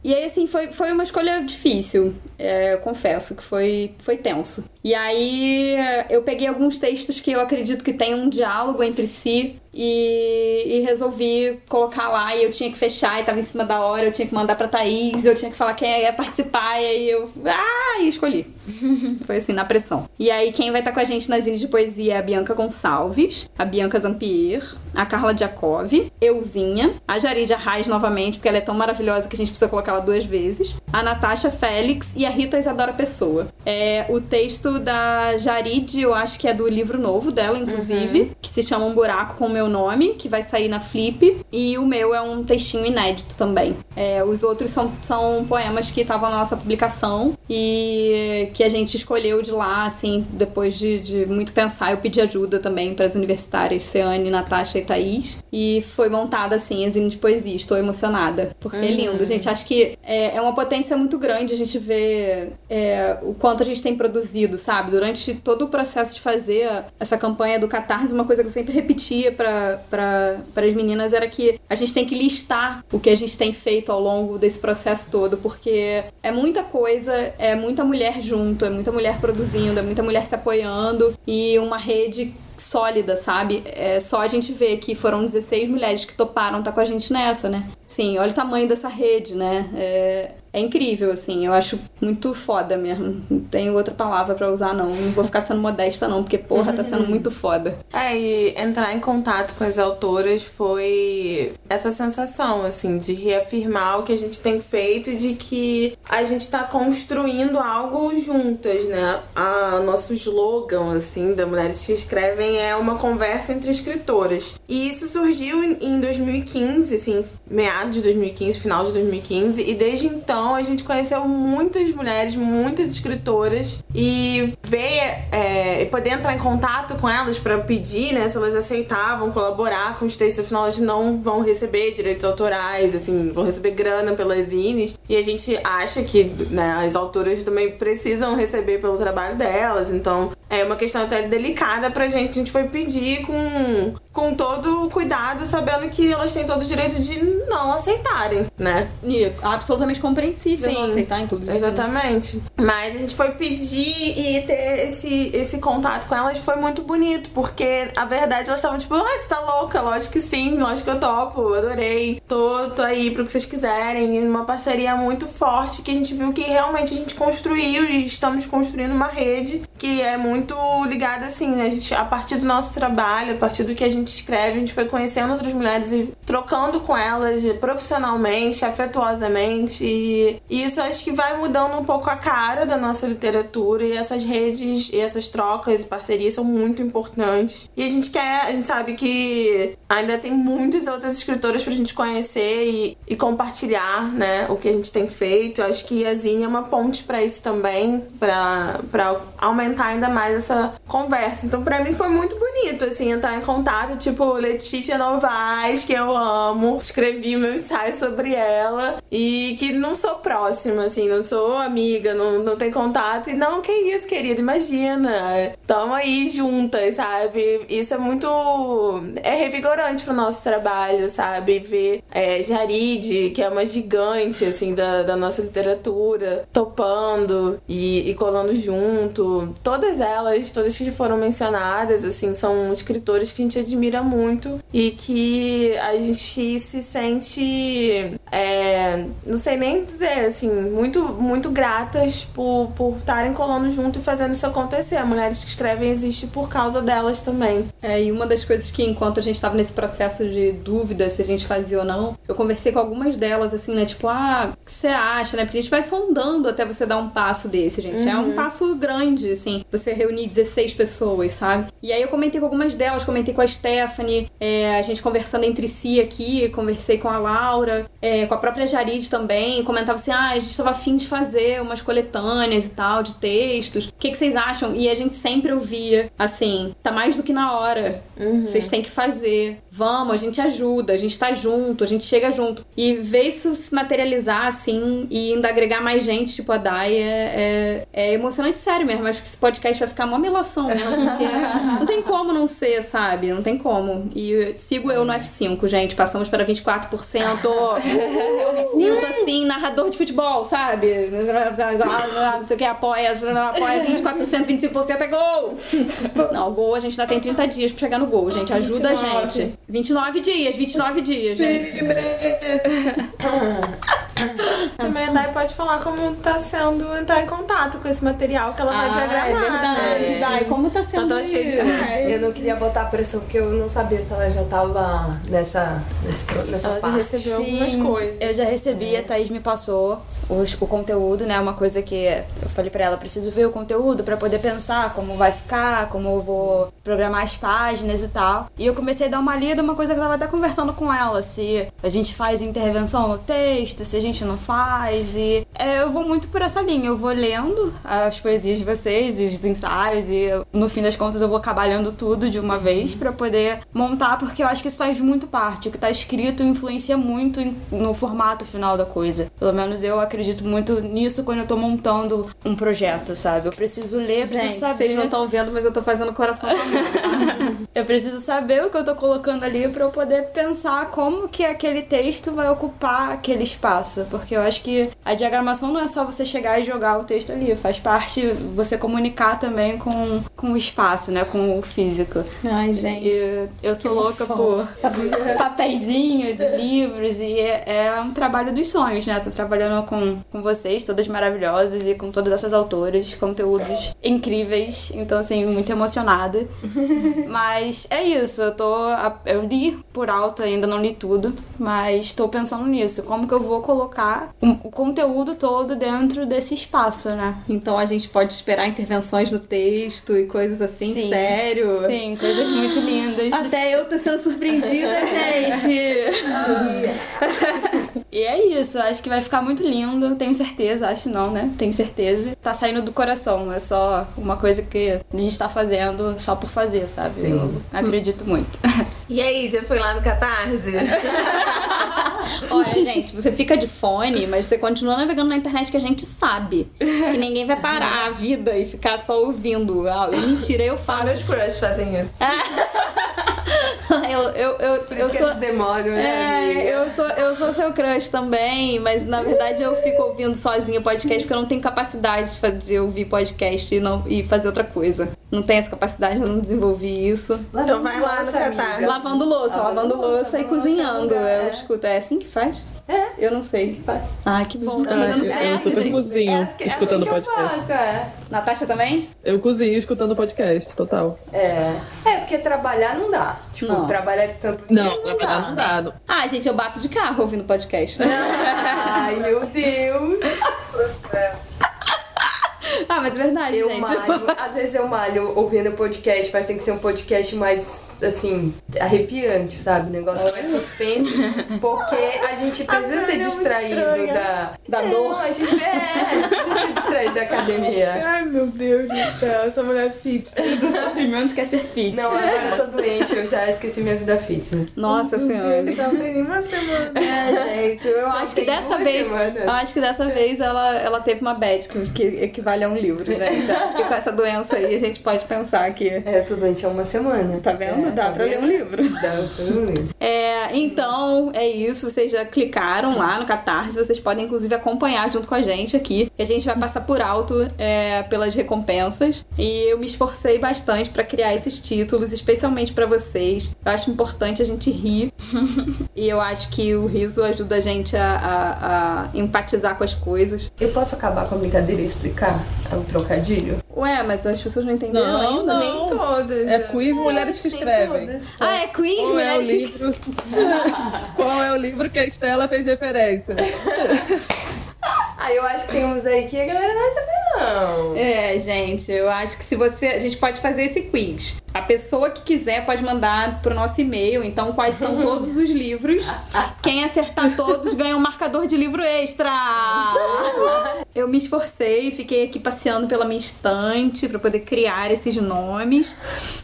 e aí, assim, foi, foi uma escolha difícil. É, eu confesso que foi, foi tenso. E aí eu peguei alguns textos que eu acredito que tem um diálogo entre si e, e resolvi colocar lá e eu tinha que fechar e tava em cima da hora, eu tinha que mandar pra Thaís, eu tinha que falar quem ia participar e aí eu, ah, e escolhi. Foi assim, na pressão. E aí quem vai estar tá com a gente nas zines de poesia é a Bianca Gonçalves, a Bianca Zampier, a Carla Jacob, Euzinha, a Jaridia Reis novamente, porque ela é tão maravilhosa que a gente precisa colocar ela duas vezes, a Natasha Félix e a Rita Isadora Pessoa. É, o texto da Jarid, eu acho que é do livro novo dela, inclusive, uhum. que se chama Um Buraco com o Meu Nome, que vai sair na Flip, e o meu é um textinho inédito também. É, os outros são, são poemas que estavam na nossa publicação e que a gente escolheu de lá, assim, depois de, de muito pensar. Eu pedi ajuda também para as universitárias, Ceane, Natasha e Thaís, e foi montada, assim, a zine de poesia. Estou emocionada, porque uhum. é lindo, gente. Acho que é, é uma potência muito grande a gente ver é, o quanto a gente tem produzido, sabe? Durante todo o processo de fazer essa campanha do Catarse, uma coisa que eu sempre repetia para as meninas era que a gente tem que listar o que a gente tem feito ao longo desse processo todo, porque é muita coisa, é muita mulher junto, é muita mulher produzindo, é muita mulher se apoiando e uma rede sólida, sabe? É só a gente ver que foram 16 mulheres que toparam estar tá com a gente nessa, né? Sim, olha o tamanho dessa rede, né? É, é incrível, assim. Eu acho muito foda mesmo. Não tenho outra palavra para usar, não. Não vou ficar sendo modesta, não, porque, porra, tá sendo muito foda. É, e entrar em contato com as autoras foi essa sensação, assim, de reafirmar o que a gente tem feito e de que a gente tá construindo algo juntas, né? A nosso slogan, assim, da Mulheres que Escrevem é uma conversa entre escritoras. E isso surgiu em 2015, assim, meados de 2015, final de 2015, e desde então a gente conheceu muitas mulheres, muitas escritoras, e ver é, poder entrar em contato com elas para pedir, né, se elas aceitavam colaborar com os textos, afinal elas não vão receber direitos autorais, assim, vão receber grana pelas zines, e a gente acha que né, as autoras também precisam receber pelo trabalho delas, então é uma questão até delicada pra gente. A gente foi pedir com, com todo cuidado, sabendo que elas têm todo o direito de não aceitarem, né? E absolutamente compreensível Sim, não aceitar, inclusive. Exatamente. Mas a gente foi pedir e ter esse, esse contato com elas foi muito bonito, porque a verdade elas estavam tipo, ah, você tá louca? Lógico que sim, lógico que eu topo, adorei. Tô, tô aí pro que vocês quiserem. E uma parceria muito forte que a gente viu que realmente a gente construiu e estamos construindo uma rede que é muito muito ligada assim, a gente a partir do nosso trabalho, a partir do que a gente escreve, a gente foi conhecendo outras mulheres e trocando com elas profissionalmente, afetuosamente e, e isso acho que vai mudando um pouco a cara da nossa literatura e essas redes e essas trocas e parcerias são muito importantes. E a gente quer, a gente sabe que ainda tem muitas outras escritoras pra gente conhecer e, e compartilhar, né, o que a gente tem feito. Eu acho que a Zine é uma ponte para isso também, para aumentar ainda mais mais essa conversa. Então, pra mim foi muito bonito, assim, entrar em contato, tipo, Letícia Novaes, que eu amo, escrevi meu ensaio sobre ela e que não sou próxima, assim, não sou amiga, não, não tem contato. E não, que isso, querida, imagina. Tamo aí juntas, sabe? Isso é muito. É revigorante pro nosso trabalho, sabe? Ver é, que é uma gigante, assim, da, da nossa literatura, topando e, e colando junto. Todas elas delas, todas que foram mencionadas, assim, são escritores que a gente admira muito e que a gente se sente, é, não sei nem dizer, assim, muito, muito gratas por, por estarem colando junto e fazendo isso acontecer. Mulheres que Escrevem existe por causa delas também. É, e uma das coisas que, enquanto a gente estava nesse processo de dúvida se a gente fazia ou não, eu conversei com algumas delas, assim, né, tipo, ah, o que você acha, né? Porque a gente vai sondando até você dar um passo desse, gente. Uhum. É um uhum. passo grande, assim. Você reunir 16 pessoas, sabe? E aí eu comentei com algumas delas, comentei com a Stephanie, é, a gente conversando entre si aqui, conversei com a Laura, é, com a própria Jarid também, comentava assim, ah, a gente estava afim de fazer umas coletâneas e tal, de textos, o que, que vocês acham? E a gente sempre ouvia, assim, tá mais do que na hora, uhum. vocês têm que fazer, vamos, a gente ajuda, a gente tá junto, a gente chega junto. E ver isso se materializar, assim, e ainda agregar mais gente, tipo a Dai, é, é, é emocionante, sério mesmo, acho que esse podcast vai ficar uma melação mesmo, porque não tem como não ser, sabe? Não tem como. E sigo eu no F5, gente. Passamos para 24%. eu me cinto assim, narrador de futebol, sabe? Não sei o que, apoia, apoia 24%, 25% é gol! Não, gol a gente ainda tem 30 dias pra chegar no gol, gente. Ajuda a 29. gente. 29 dias, 29 dias, gente. Também a Dai pode falar como tá sendo entrar em contato com esse material que ela vai Ah, diagramar. é verdade. Né? Dai, como tá sendo Tá cheio de isso? Dai. Eu não queria botar pressão porque eu não sabia se ela já tava nessa, nesse, nessa Ela já parte. recebeu algumas coisas. Eu já recebi, a Thaís me passou os- o conteúdo, né? Uma coisa que eu falei pra ela, preciso ver o conteúdo pra poder pensar como vai ficar, como eu vou programar as páginas e tal. E eu comecei a dar uma lida, uma coisa que eu tava até conversando com ela, se a gente faz intervenção no texto, se a gente não faz. E é, eu vou muito por essa linha, eu vou lendo as poesias de vocês, os ensaios, e eu- no fim das contas eu vou acabar lendo tudo de uma vez pra poder montar, porque eu acho que isso faz muito parte. O que tá escrito influencia muito no formato final da coisa. Pelo menos eu acredito muito nisso quando eu tô montando um projeto, sabe? Eu preciso ler, preciso Gente, saber. vocês não estão vendo, mas eu tô fazendo coração a mão. Eu preciso saber o que eu tô colocando ali pra eu poder pensar como que aquele texto vai ocupar aquele espaço. Porque eu acho que a diagramação não é só você chegar e jogar o texto ali, faz parte você comunicar também com, com o espaço, né? Com o físico. Ai, gente. E eu sou louca por papeizinhos e livros e é, é um trabalho dos sonhos, né? Tô trabalhando com, com vocês, todas maravilhosas e com todas essas autoras, conteúdos incríveis. Então, assim, muito emocionada. mas é isso, eu tô. Eu li por alto ainda, não li tudo, mas tô pensando nisso. Como que eu vou colocar o conteúdo todo dentro desse espaço, né? Então a gente pode esperar intervenções no texto e coisas assim, Sim. sério? Sim, coisas muito lindas. Até eu tô sendo surpreendida, gente. E é isso, acho que vai ficar muito lindo, tenho certeza, acho não, né? Tenho certeza. Tá saindo do coração, não é só uma coisa que a gente tá fazendo só por fazer, sabe? Eu acredito muito. E aí, já foi lá no Catarse? Olha, gente, você fica de fone, mas você continua navegando na internet que a gente sabe. Que ninguém vai parar a vida e ficar só ouvindo. Ah, mentira, eu Só faço. meus crushes fazem isso. eu, eu, eu, Por eu sou. eles demoram, né, É, eu sou, eu sou seu crush também, mas na verdade eu fico ouvindo sozinha podcast porque eu não tenho capacidade de fazer ouvir podcast e, não, e fazer outra coisa. Não tenho essa capacidade, eu não desenvolvi isso. Então vai lá no amiga. Lavando louça, lavando, Lavando louça, louça, e cozinhando. é um lugar, eu é. escuto. É assim que faz? É. Eu não sei. Sim. Ah, que bom, tá Ah, fazendo eu certo. super gente. cozinho É é escutando assim que eu podcast. faço, é. Natasha também? Eu cozinho escutando podcast, total. É. Porque trabalhar não dá. Tipo, Não. trabalhar esse tanto Não, tempo na verdade não dá. não- Ah, gente, eu bato de carro ouvindo podcast. Ai, meu Deus. ah, mas é verdade, Eu gente. malho. Às vezes eu malho ouvindo podcast, mas tem que ser um podcast mais, assim, arrepiante, sabe? O negócio mais suspense. Porque a gente precisa Mariana ser é distraído estranha. da. Da Não, dor. a gente é, precisa ser distraído da academia. Ai, meu Deus do céu, essa mulher fit. Do sofrimento quer ser fit. Não, agora eu tô doente, eu já esqueci minha vida fitness. Nossa Meu senhora. Deus do céu, não tem nem uma semana. É, gente, eu acho que dessa vez. semanas. Eu acho que dessa vez ela, ela teve uma bad que, que equivale a um livro, gente. Eu acho que com essa doença aí a gente pode pensar que. É, eu tô doente há uma semana. Tá vendo? É, Dá tá pra ler um vendo? livro. Dá pra ler um livro. É, então, é isso. Vocês já clicaram lá no Catarse. Vocês podem, inclusive, acompanhar junto com a gente aqui. A gente vai passar por alto é, pelas recompensas. E eu me esforcei bastante pra criar esses títulos, especialmente pra vocês. Eu acho importante a gente rir. e eu acho que o riso ajuda a gente a, a- a empatizar com as coisas. Eu posso acabar com a brincadeira e explicar o trocadilho? Ué, mas as pessoas não entenderam Não, ainda? não. Nem todas. É quiz Mulheres que Escrevem. todas. Ah, é Queens, Qual é o mulheres. livro? Qual é o livro que a Estela fez referência? Ah, eu acho que tem uns aí que a galera não vai saber, não. É, gente, eu acho que se você. A gente pode fazer esse quiz. A pessoa que quiser pode mandar pro nosso e-mail. Então, quais são todos os livros? Quem acertar todos ganha um marcador de livro extra! eu me esforcei fiquei aqui passeando pela minha estante para poder criar esses nomes.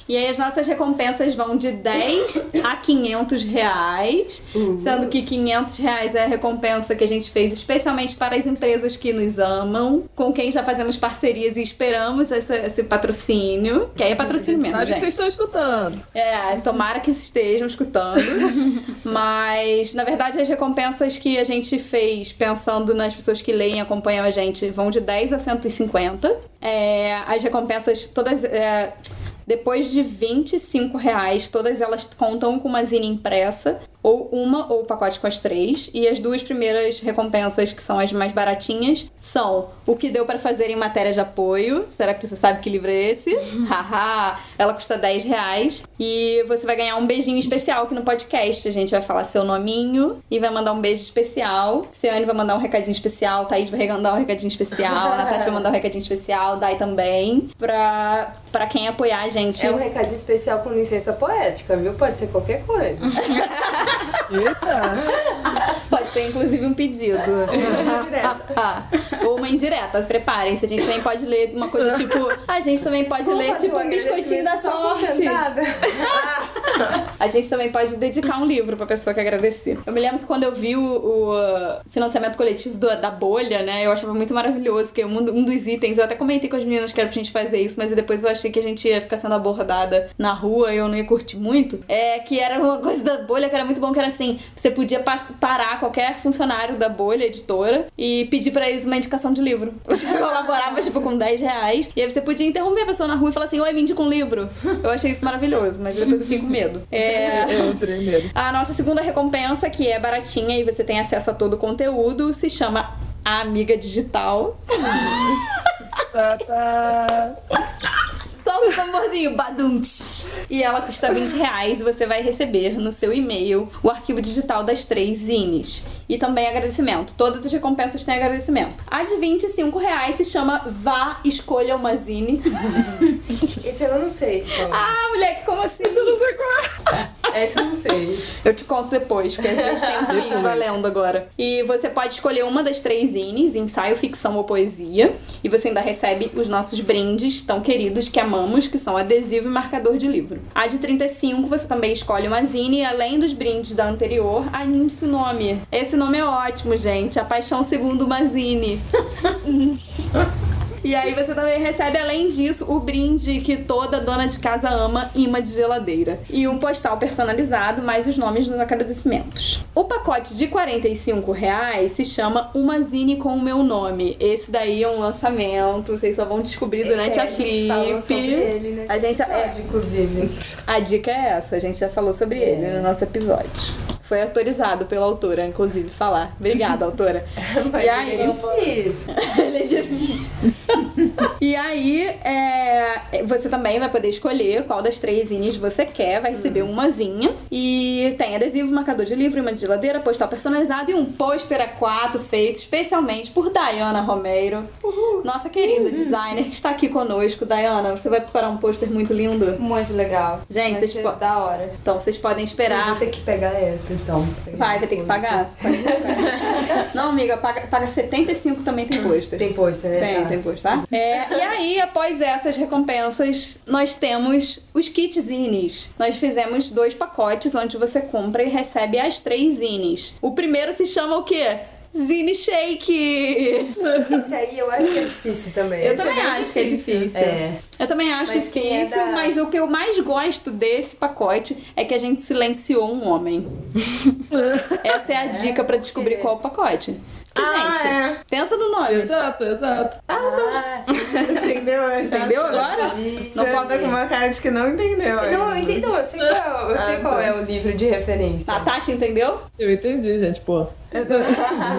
E aí as nossas recompensas vão de 10 a 500 reais, sendo que 500 reais é a recompensa que a gente fez especialmente para as empresas que nos amam, com quem já fazemos parcerias e esperamos esse, esse patrocínio, que aí é patrocínio mesmo, Sabe que gente. vocês estão escutando. É, tomara que estejam escutando. Mas, na verdade, as recompensas que a gente fez pensando nas pessoas que leem e acompanham a gente vão de 10 a 150. É, as recompensas todas. é, depois de 25 reais, todas elas contam com uma zine impressa, ou uma ou o pacote com as três. E as duas primeiras recompensas, que são as mais baratinhas, são o que deu pra fazer em matéria de apoio. Será que você sabe que livro é esse? Haha! Ela custa 10 reais. E você vai ganhar um beijinho especial aqui no podcast. A gente vai falar seu nominho e vai mandar um beijo especial. Ciane vai mandar um recadinho especial, Thaís vai mandar um recadinho especial, a Natasha vai mandar um recadinho especial, Dai também. Pra, pra quem apoiar a gente. É um recadinho especial com licença poética, viu? Pode ser qualquer coisa. Eita! Pode ser inclusive um pedido. Ah, Ou uma indireta. Preparem-se. A gente também pode ler uma coisa tipo. A gente também pode Vamos ler tipo um biscoitinho da sorte. A gente também pode dedicar um livro pra pessoa que agradecer. Eu me lembro que quando eu vi o, o, uh, financiamento coletivo do- da bolha, né, eu achava muito maravilhoso, porque um, um dos itens, eu até comentei com as meninas que era pra gente fazer isso, mas depois eu achei que a gente ia ficar sendo abordada na rua e eu não ia curtir muito. É que era uma coisa da bolha que era muito bom, que era assim: você podia parar qualquer funcionário da bolha, editora, e pedir pra eles uma indicação de livro. Você colaborava, tipo, com 10 reais, e aí você podia interromper a pessoa na rua e falar assim: Oi, me indica um livro. Eu achei isso maravilhoso, mas depois eu fiquei com medo. É. Eu tenho medo. A nossa segunda recompensa, que é baratinha e você tem acesso a todo o conteúdo, se chama A Amiga Digital. Tá, tá. O tamborzinho, badunch! E ela custa 20 reais e você vai receber no seu e-mail o arquivo digital das três zines. E também agradecimento. Todas as recompensas têm agradecimento. A de 25 reais se chama Vá Escolha uma Zine. Esse eu não sei. qual é. ah, moleque, como assim? Esse eu não sei. Eu te conto depois, porque a gente tem um quiz valendo agora. E você pode escolher uma das três zines, ensaio, ficção ou poesia. E você ainda recebe os nossos brindes tão queridos que amamos, que são adesivo e marcador de livro. A de 35, você também escolhe uma zine e além dos brindes da anterior, anime-se o nome. Esse nome é ótimo, gente. A Paixão Segundo uma zine. E aí você também recebe, além disso, o brinde que toda dona de casa ama, imã de geladeira. E um postal personalizado, mais os nomes dos agradecimentos. O pacote de 45 reais se chama Uma Zine com o meu nome. Esse daí é um lançamento, vocês só vão descobrir durante Esse a a gente falou sobre flip. ele A gente episódio, inclusive. a dica é essa, a gente já falou sobre ele no nosso episódio. Foi autorizado pela autora, inclusive, falar. Obrigada, autora. Mas E aí? ele é difícil. Ele é difícil. e aí, é, você também vai poder escolher qual das três zines você quer, vai receber uma zinha. E tem adesivo, marcador de livro, imã de geladeira, postal personalizado e um pôster A4 feito especialmente por Diana Romero, nossa querida designer que está aqui conosco. Diana, você vai preparar um pôster muito lindo? Muito legal. Gente, Vai vocês po- da hora. Então vocês podem Eu esperar. vou ter que pegar essa, então. Vai, vai ter que pagar? Não, amiga, paga, paga 75 também tem pôster. Tem pôster, né? Tem, Tá. tem pôster, tá? É, e aí, após essas recompensas, nós temos os kits zines. Nós fizemos dois pacotes onde você compra e recebe as três zines. O primeiro se chama o quê? Zine Shake! Esse aí eu acho que é difícil também. Eu Esse também é acho que é difícil. É. Eu também acho Mas é difícil, da- mas o que eu mais gosto desse pacote é que a gente silenciou um homem. Essa é a dica pra descobrir qual é o pacote. Ah, gente, é. pensa no nome. Exato, exato. Ah, sim. Entendeu? Entendeu agora? Não Você tá com uma cara de que não entendeu. Não, eu entendi. Não, eu sei qual, eu sei Ah, qual tá. é o livro de referência. Natasha, entendeu? Eu entendi, gente, pô. Eu tô...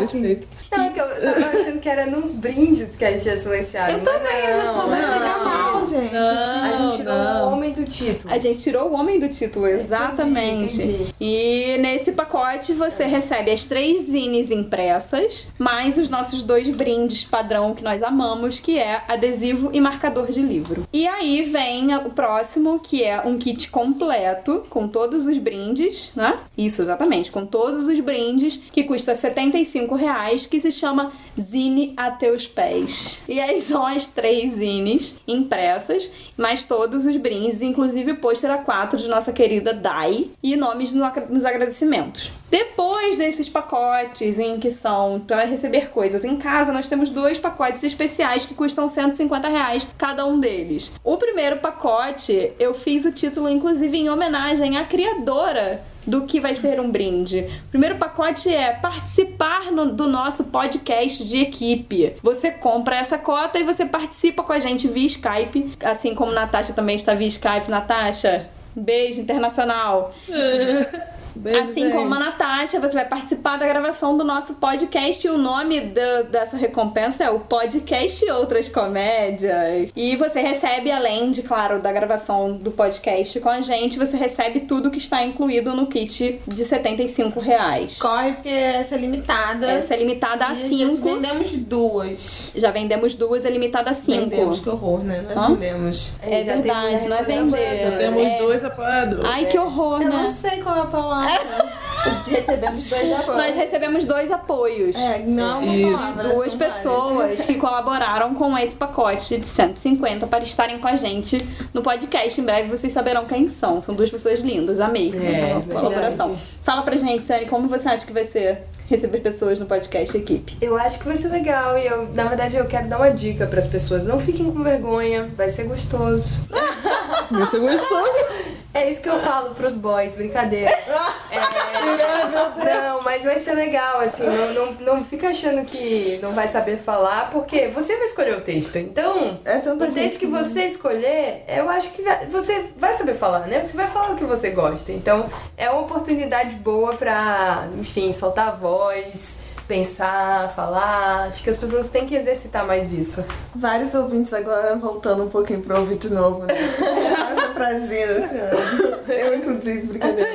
Respeito. Não, é que eu tava achando que era nos brindes que a gente tinha silenciado. Eu também, não, não, vai não, pegar não. mal, gente. A gente tirou não. o homem do título. A gente tirou o homem do título, exatamente. entendi. E nesse pacote você recebe as três zines impressas, mais os nossos dois brindes padrão que nós amamos, que é adesivo e marcador de livro. E aí vem o próximo, que é um kit completo, com todos os brindes, né? Isso, exatamente, com todos os brindes, que custa 75 reais, que se chama Zine a Teus Pés. E aí são as três zines impressas, mais todos os brindes, inclusive o pôster A4 de nossa querida Dai e nomes nos agradecimentos. Depois desses pacotes em que são para receber coisas em casa, nós temos dois pacotes especiais que custam 150 reais cada um deles. O primeiro pacote, eu fiz o título inclusive em homenagem à criadora do que vai ser um brinde. O primeiro pacote é participar no- do nosso podcast de equipe. Você compra essa cota e você participa com a gente via Skype, assim como Natasha também está via Skype. Natasha, beijo internacional. Beijo, Assim gente. como a Natasha, você vai participar da gravação do nosso podcast. E o nome da- dessa recompensa é o Podcast Outras Comédias. E você recebe, além de, claro, da gravação do podcast com a gente, você recebe tudo que está incluído no kit de 75 reais. Corre porque essa é limitada. Essa é limitada a E já 5. Vendemos duas. Já vendemos duas, é limitada a 5. Vendemos, que horror, né? Não é Hã? vendemos. É já tem verdade, não é vender. apoiadora. Temos É. dois apoiadores. Ai, que horror, Eu não né? sei qual é a palavra. Recebemos dois apoios. Nós recebemos dois apoios. É, não uma palavra. duas são várias. pessoas que colaboraram com esse pacote de 150 para estarem com a gente no podcast. Em breve vocês saberão quem são. São duas pessoas lindas, amei É, a colaboração. Fala pra gente, Sani, como você acha que vai ser receber pessoas no podcast equipe? Eu acho que vai ser legal e eu, na verdade, eu quero dar uma dica pras pessoas. Não fiquem com vergonha, vai ser gostoso. Você gostou? É isso que eu falo pros boys, brincadeira. É, não, mas vai ser legal, assim, não, não, não fica achando que não vai saber falar, porque você vai escolher o texto. Então, É tanta o texto que que- você escolher, eu acho que vai- você vai saber falar, né? Você vai falar o que você gosta. Então, é uma oportunidade boa pra, enfim, soltar a voz, pensar, falar. Acho que as pessoas têm que exercitar mais isso. Vários ouvintes agora voltando um pouquinho pro ouvir de novo, né? Essa frasinha assim, ó. Eu, inclusive, brincadeira.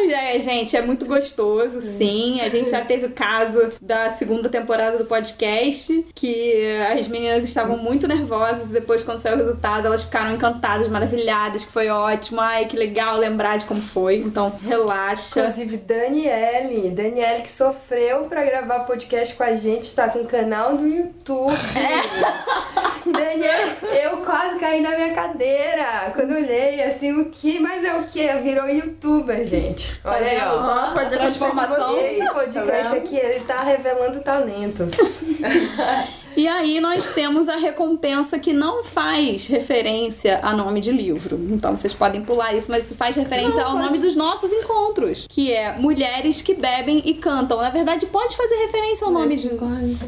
Ai, é, gente, é muito gostoso, sim. A gente já teve o caso da segunda temporada do podcast, que as meninas estavam muito nervosas. Depois, quando saiu o resultado, elas ficaram encantadas, maravilhadas, que foi ótimo. Ai, que legal lembrar de como foi. Então, relaxa. Inclusive, Daniele, Daniele que sofreu pra gravar podcast com a gente, está com um canal do YouTube. Daniele, eu quase caí na minha cadeira quando olhei, assim, o que? Mas é o que? Virou youtuber, gente. Olha aí, ó. Ó, pode Transformação. vocês, tá podcast vendo? aqui, ele tá revelando talentos. E aí nós temos a recompensa que não faz referência a nome de livro. Então vocês podem pular isso, mas isso faz referência ao nome dos nossos encontros, que é Mulheres que Bebem e Cantam. Na verdade, pode fazer referência ao nome de.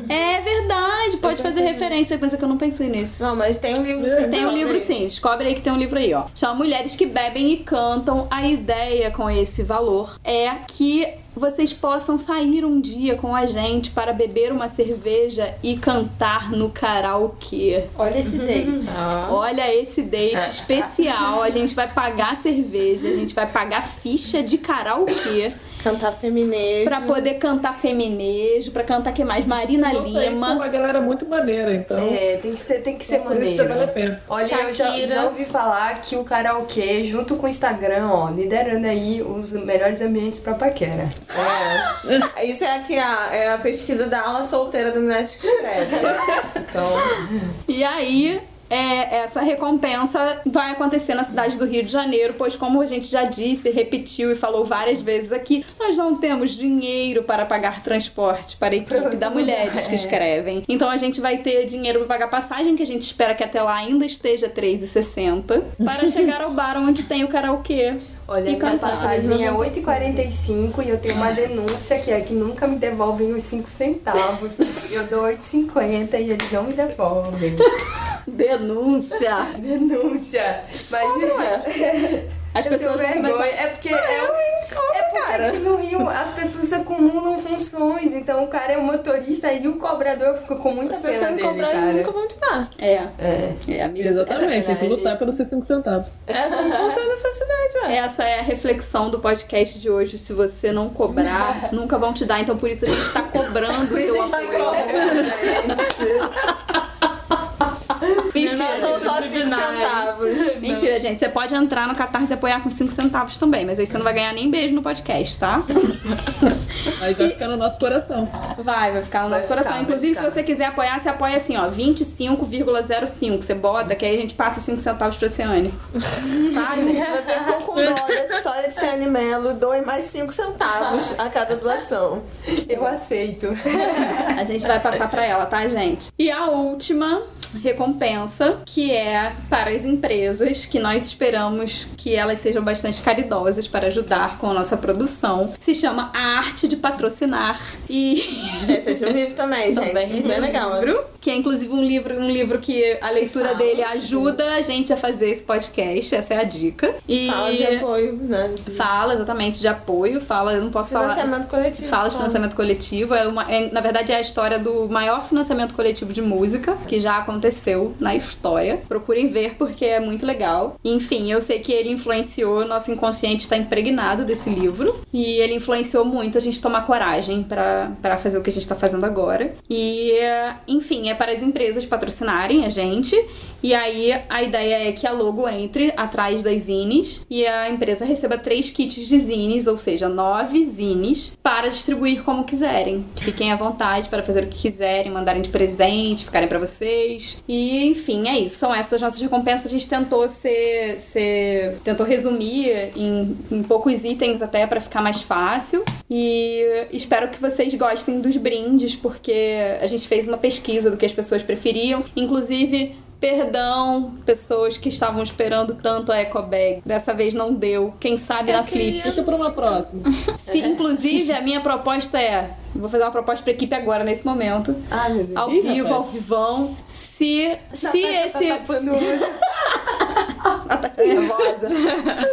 É verdade, pode fazer referência. Pensa que eu não pensei nisso. Não, mas tem um livro sim. Tem um livro sim, descobre aí que tem um livro aí, ó. Chama Mulheres que Bebem e Cantam. A ideia com esse valor é que vocês possam sair um dia com a gente para beber uma cerveja e cantar no karaokê. Olha esse date. Olha esse date especial. A gente vai pagar cerveja, a gente vai pagar ficha de karaokê Cantar feminejo. pra poder cantar feminejo, pra cantar que mais? Marina Nossa, aí tem Lima. uma galera muito maneira, então. É, tem que ser, tem que ser que maneiro. vale a pena. Olha, eu já, Shakira. já ouvi falar que o karaokê, junto com o Instagram, ó, liderando aí os melhores ambientes pra paquera. É. Isso é aqui a, é a pesquisa da ala solteira do Escreve. Então, E aí, é, essa recompensa vai acontecer na cidade do Rio de Janeiro, pois, como a gente já disse, repetiu e falou várias vezes aqui, nós não temos dinheiro para pagar transporte para a equipe da Mulheres que é. escrevem. Então a gente vai ter dinheiro para pagar passagem, que a gente espera que até lá ainda esteja R$3,60, para chegar ao bar onde tem o karaokê. Olha, E minha passagem é 8,45 e eu tenho uma denúncia que é que nunca me devolvem os 5 centavos. Eu dou 8,50 e eles não me devolvem. Denúncia! Denúncia! Mas não é? As eu pessoas tenho vão vergonha. começar. É porque é, é porque cara. Aqui no Rio as pessoas acumulam funções, então o cara é o motorista e o cobrador fica com muita pena você não dele, cobrar, cara. nunca vão te dar. É. É. É, amiga. Exatamente, tem que lutar pelos seus 5 centavos. É assim que funciona essa cidade, ué. Essa é a reflexão do podcast de hoje. Se você não cobrar, nunca vão te dar. Então, por isso a gente está cobrando o seu apoio. Mentira, são só 5 centavos. Mentira, gente. Você pode entrar no Catarse e apoiar com 5 centavos também, mas aí você não vai ganhar nem beijo no podcast, tá? Mas vai ficar no nosso coração. Vai, vai ficar no Vai nosso ficar, coração. Inclusive, se você quiser apoiar, você apoia assim, ó, 25,05. Você bota, que aí a gente passa 5 centavos pra Ciane. Tá? Você ficou com dó dessa história de Ciane Melo, doe mais 5 centavos a cada doação. Eu aceito. A gente vai passar pra ela, tá, gente? E a última recompensa, que é para as empresas, que nós esperamos que elas sejam bastante caridosas para ajudar com a nossa produção, se chama A Arte de Patrocinar. E Esse é de um livro também, gente. também Bem legal. livro, que é inclusive um livro, um livro que a leitura fala, dele ajuda a gente a fazer esse podcast, essa é a dica. E Fala de apoio, né? De fala exatamente de apoio, fala, eu não posso falar financiamento coletivo. Fala de financiamento coletivo. É uma, é- na verdade, é a história do maior financiamento coletivo de música que já aconteceu na história. Procurem ver porque é muito legal. Enfim, eu sei que ele influenciou, nosso inconsciente está impregnado desse livro. E ele influenciou muito a gente tomar coragem pra fazer o que a gente tá fazendo agora. E, é, enfim, é para as empresas patrocinarem a gente. E aí a ideia é que a logo entre atrás das zines e a empresa receba três kits de zines, ou seja, nove zines, para distribuir como quiserem. Fiquem à vontade para fazer o que quiserem, mandarem de presente, ficarem para vocês. E enfim, é isso. São essas nossas recompensas. A gente tentou ser. ser tentou resumir em, em poucos itens até para ficar mais fácil. E espero que vocês gostem dos brindes, porque a gente fez uma pesquisa do que as pessoas preferiam. Inclusive, Perdão, pessoas que estavam esperando tanto a eco bag. Dessa vez não deu. Quem sabe na Flip. Fica pra uma próxima. Se, inclusive, a minha proposta é. Vou fazer uma proposta pra equipe agora, nesse momento. Ai, meu Deus. Ao Ih, vivo, rapaz. ao vivão. Se, se Natasha tá esse. olho. Ela tá nervosa.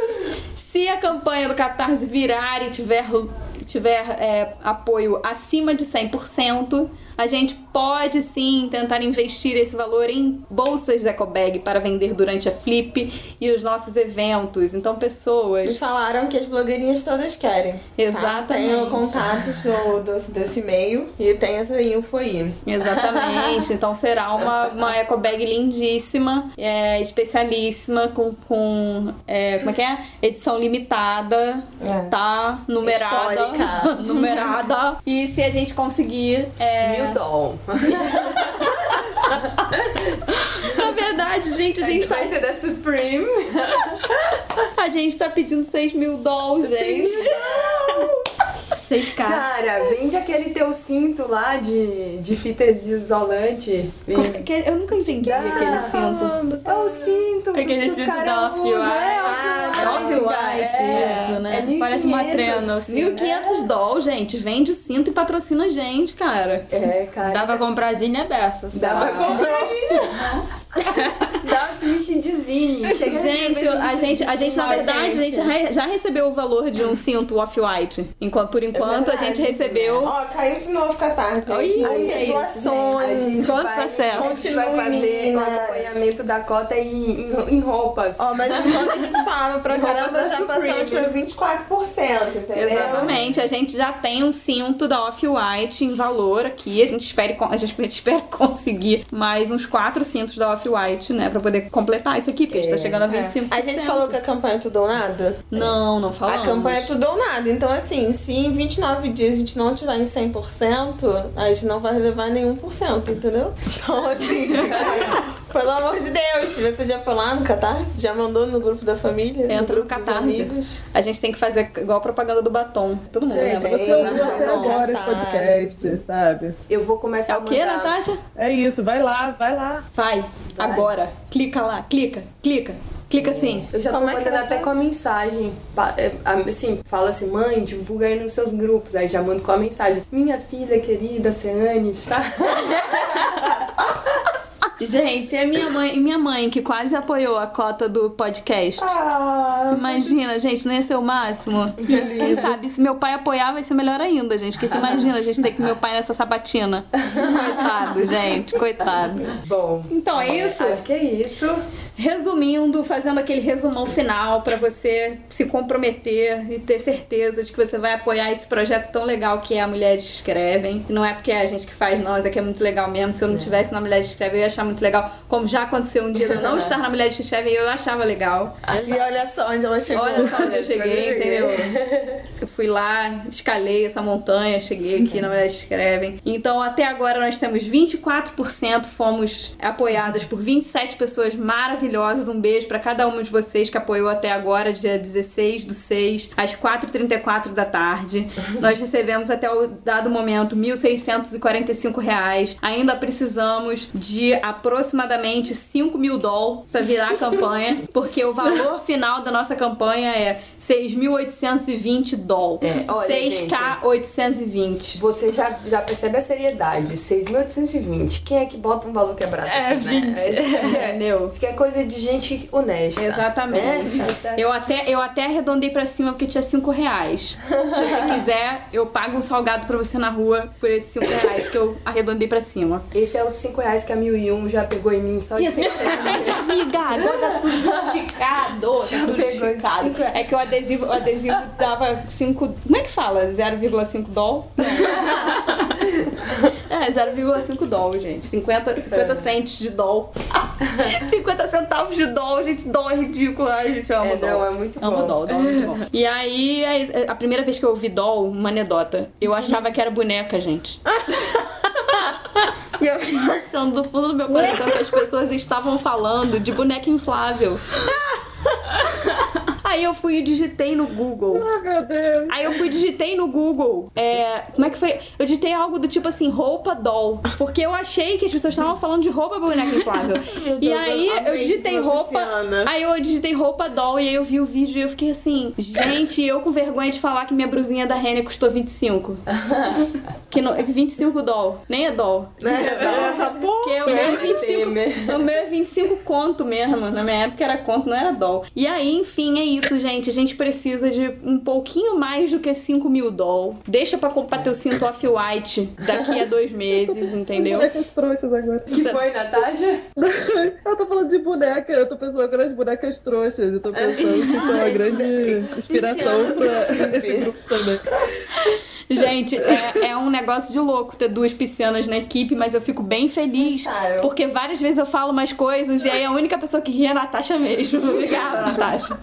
Se a campanha do Catarse virar e tiver, tiver é, apoio acima de 100%, a gente pode sim tentar investir esse valor em bolsas EcoBag para vender durante a Flip e os nossos eventos. Então, Me pessoas. falaram que as blogueirinhas todas querem. tá? Exatamente. Tenho contatos do, do- desse e-mail e tem essa info aí. Exatamente. Então será uma, uma eco bag lindíssima, é, especialíssima, com, com é, como é que é? Edição limitada, É. tá? Numerada. Histórica. numerada. E se a gente conseguir. é, Mil doll. Na verdade, gente, a gente, tá, Vai ser da Supreme. a gente tá pedindo 6 mil dólares, gente. 6K. Cara, vende aquele teu cinto lá de, de fita de isolante. Que- Eu nunca entendi Ah, aquele cinto. É o cinto. Aquele que os cinto caras da Off-White. É, Ah, Off-White, é. isso, né? É Parece uma 1.500. trena, assim. 1.500 dólares, gente. Vende o cinto e patrocina a gente, cara. É, cara. Dá pra comprar zinha dessas. Dá pra comprar. Dá vestidinhos. Chega Gente, a gente, a gente, na verdade, a gente. gente re- já recebeu o valor de um cinto off-white. Enquanto, por enquanto, a gente verdade. recebeu. Ó, caiu de novo catarse. Oi, gente. ai, Muitas A doações. gente Quantos acessos? A gente vai fazer o acompanhamento da cota em, em, em roupas. Ó, mas enquanto a gente falava pra caramba, já passamos por 24%, entendeu? Exatamente, a gente já tem um cinto da Off-White em valor aqui. A gente, espera, a gente espera conseguir mais uns quatro cintos da Off-White, né? Pra poder completar isso aqui, porque a gente tá chegando a 25%. A gente falou que a campanha é tudo ou nada? Não, não falamos. A campanha é tudo ou nada. Então, assim, se em 29 dias a gente não tiver em 100%, a gente não vai levar nenhum por cento, entendeu? Então, assim, pelo amor de Deus, você já foi lá no Catarse? Já mandou no grupo da família? Entra no dos Catarse. A gente tem que fazer igual a propaganda do batom. Todo mundo Gente, lembra? você Bem, ouviu até não, agora esse Catarse. podcast, sabe? Eu vou começar É a o que, mandar... Natasha? É isso, vai lá, vai lá. Vai, agora. Clica lá, clica, clica. Clica assim. Eu já Como tô é mandando até faz? com a mensagem. É, Assim, fala assim, mãe, divulga aí nos seus grupos. Aí já mando com a mensagem. Minha filha querida, Ceane, está. Gente, é minha mãe, minha mãe que quase apoiou a cota do podcast. Ah, Imagina, gente, não ia ser o máximo. Quem sabe, se meu pai apoiar, vai ser melhor ainda, gente. Porque você imagina a gente ter que meu pai nessa sabatina. Coitado, gente, coitado. Bom, Então é isso? acho que é isso. Resumindo, fazendo aquele resumão final pra você se comprometer e ter certeza de que você vai apoiar esse projeto tão legal que é a Mulheres Escrevem. Não é porque é a gente que faz, não, é que é muito legal mesmo. Se eu não tivesse na Mulheres Escrevem, eu ia achar muito legal. Como já aconteceu um dia eu não estar na Mulheres Escrevem, eu achava legal. e olha só onde ela chegou. Olha só onde eu cheguei, eu cheguei. entendeu? Eu fui lá, escalei essa montanha, cheguei aqui na Mulheres Escrevem. Então, até agora, nós temos 24% fomos apoiadas por 27 pessoas maravilhosas. Um beijo pra cada uma de vocês que apoiou até agora, dia 16 do 6, às 4h34 da tarde. Nós recebemos até o dado momento 1.645 reais. Ainda precisamos de aproximadamente 5 mil dólares pra virar a campanha, porque o valor final da nossa campanha é 6.820 dólares. É, olha, 6K820. Você já, já percebe a seriedade. 6.820. Quem é que bota um valor quebrado É, assim, 20. né? É, é. Isso que é coisa de gente honesta. Exatamente. É, Eu até, eu até arredondei pra cima porque tinha 5 reais. Se você quiser, eu pago um salgado pra você na rua por esses 5 reais que eu arredondei pra cima. Esse é os 5 reais que a 1001 já pegou em mim só de Isso, amiga. Agora tá tudo justificado. Tá tudo justificado. cinco. É que o adesivo, o adesivo dava 5. Como é que fala? 0,5 dólar? É, 0,5 dólar, gente. 50, 50 centes de dólar. 50 centavos de dólar, gente. Dólar é ridículo. Ai, gente, eu amo É, não, é muito Amo bom. doll, doll, muito bom. E aí, aí, a primeira vez que eu ouvi doll, uma anedota, eu achava que era boneca, gente. E eu fiquei achando do fundo do meu coração que as pessoas estavam falando de boneca inflável. Aí eu fui e digitei no Google. Ai, meu Deus. Aí eu fui e digitei no Google. É, como é que foi? Eu digitei algo do tipo assim, roupa doll. Porque eu achei que as pessoas estavam falando de roupa boneca inflável. e aí eu digitei roupa. Aí eu digitei roupa doll e aí eu vi o vídeo e eu fiquei assim, gente, eu com vergonha de falar que minha brusinha da Renner custou 25. que não, 25 doll. Nem é doll. Né? Essa porra. Porque o meu, é Temer. 25, o meu é 25 conto mesmo. Na minha época era conto, não era doll. E aí, enfim, é isso, gente. A gente precisa de um pouquinho mais do que 5 mil doll. Deixa pra comprar teu cinto off-white daqui a dois meses, entendeu? Bonecas trouxas agora. que foi, Natasha? Eu tô falando de boneca, eu tô pensando agora nas bonecas trouxas. Eu tô pensando que isso é uma grande inspiração pra esse grupo também. Gente, é, é um negócio de louco ter duas piscianas na equipe, mas eu fico bem feliz. Porque várias vezes eu falo umas coisas e aí a única pessoa que ri é a Natasha mesmo. Obrigada, Natasha.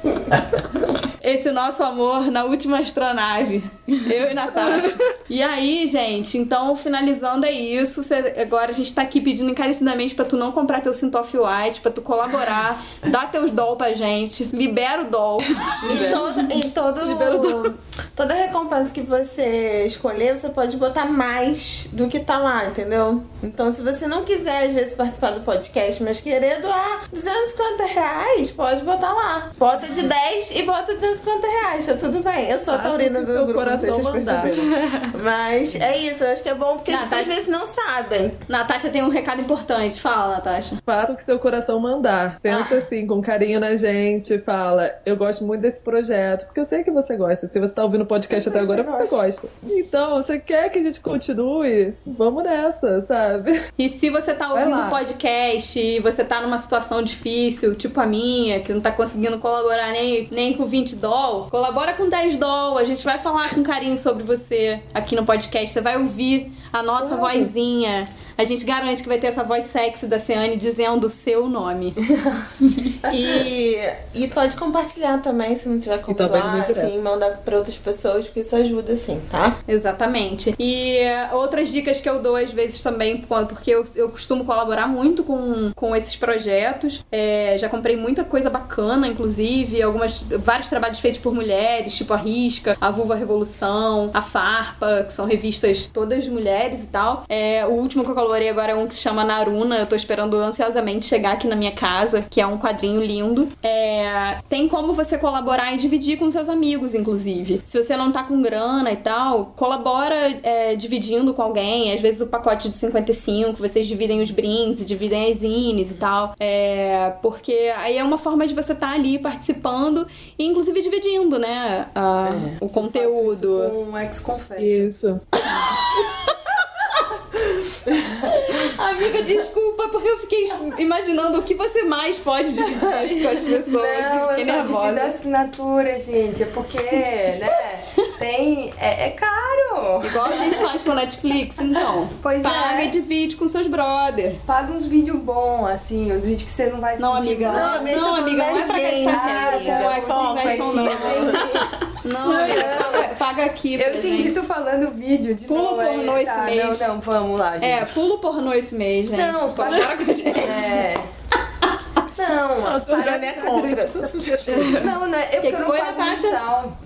Esse nosso amor na última astronave. Eu e Natasha. E aí, gente, então finalizando é isso. Cê- agora a gente tá aqui pedindo encarecidamente pra tu não comprar teu cinto off-white, pra tu colaborar, dá teus doll pra gente, libera o doll. E todo, e todo, toda recompensa que você escolher, você pode botar mais do que tá lá, entendeu? Então, se você não quiser, às vezes, participar do podcast, mas querer doar 250 reais, pode botar lá. Bota de 10 e bota 250 reais, tá tudo bem. Eu sou a taurina do seu grupo, não sei se coração vocês mandar. perceberam. Mas é isso, eu acho que é bom porque as Natasha- pessoas às vezes não sabem. Natasha tem um recado importante. Fala, Natasha. Faça o que seu coração mandar. Pensa assim, com carinho na gente. Fala, eu gosto muito desse projeto. Porque eu sei que você gosta. Se você tá ouvindo o podcast até agora, você gosta. Então, você quer que a gente continue? Vamos nessa, sabe? E se você tá ouvindo o podcast e você tá numa situação difícil, tipo a minha, que não tá conseguindo colaborar nem, nem com 20 doll, colabora com 10 doll. A gente vai falar com carinho sobre você aqui no podcast. Você vai ouvir a nossa vozinha. A gente garante que vai ter essa voz sexy da Ceane dizendo o seu nome. E, e pode compartilhar também, se não tiver como Então, pode doar, assim, mandar pra outras pessoas, porque isso ajuda, assim, tá? Exatamente. E outras dicas que eu dou às vezes também, porque eu, eu costumo colaborar muito com, com esses projetos. É, já comprei muita coisa bacana, inclusive, algumas, vários trabalhos feitos por mulheres, tipo a Risca, a Vulva Revolução, a Farpa, que são revistas todas de mulheres e tal. É, o último que eu colaborei agora é um que se chama Naruna. Eu tô esperando ansiosamente chegar aqui na minha casa, que é um quadrinho lindo. É, tem como você colaborar e dividir com seus amigos, inclusive. Se você não tá com grana e tal, colabora é, dividindo com alguém. Às vezes o pacote de 55, vocês dividem os brindes, dividem as zines e tal. É, porque aí é uma forma de você estar tá ali participando e inclusive dividindo, né? a- É, o conteúdo. Com um ex-confesso. Isso. Amiga, desculpa, porque eu fiquei imaginando o que você mais pode dividir com as pessoas. Não, fiquei eu só nervosa. divido a assinatura, gente. É porque, né? Tem. É, é caro. Igual a gente faz com Netflix, então. Pois Paga é. e divide com seus brother. Paga uns vídeos bons, assim, uns vídeos que você não vai Não, sentir amiga. Não, amiga, Não, tá amiga, não é falando pra gastar gente, dinheiro com amiga. o X-Confession, não. Não, amiga, paga, paga aqui Eu entendi gente. tu falando vídeo de Pula novo. pornô aí, esse tá, mês. Não, não, vamos lá, gente. É, pulo pornô esse mês, gente. Não, para com a gente. É. Não, A Juliana é contra essa sugestão. não, não é. Eu, Que eu não pago Natasha? mensal.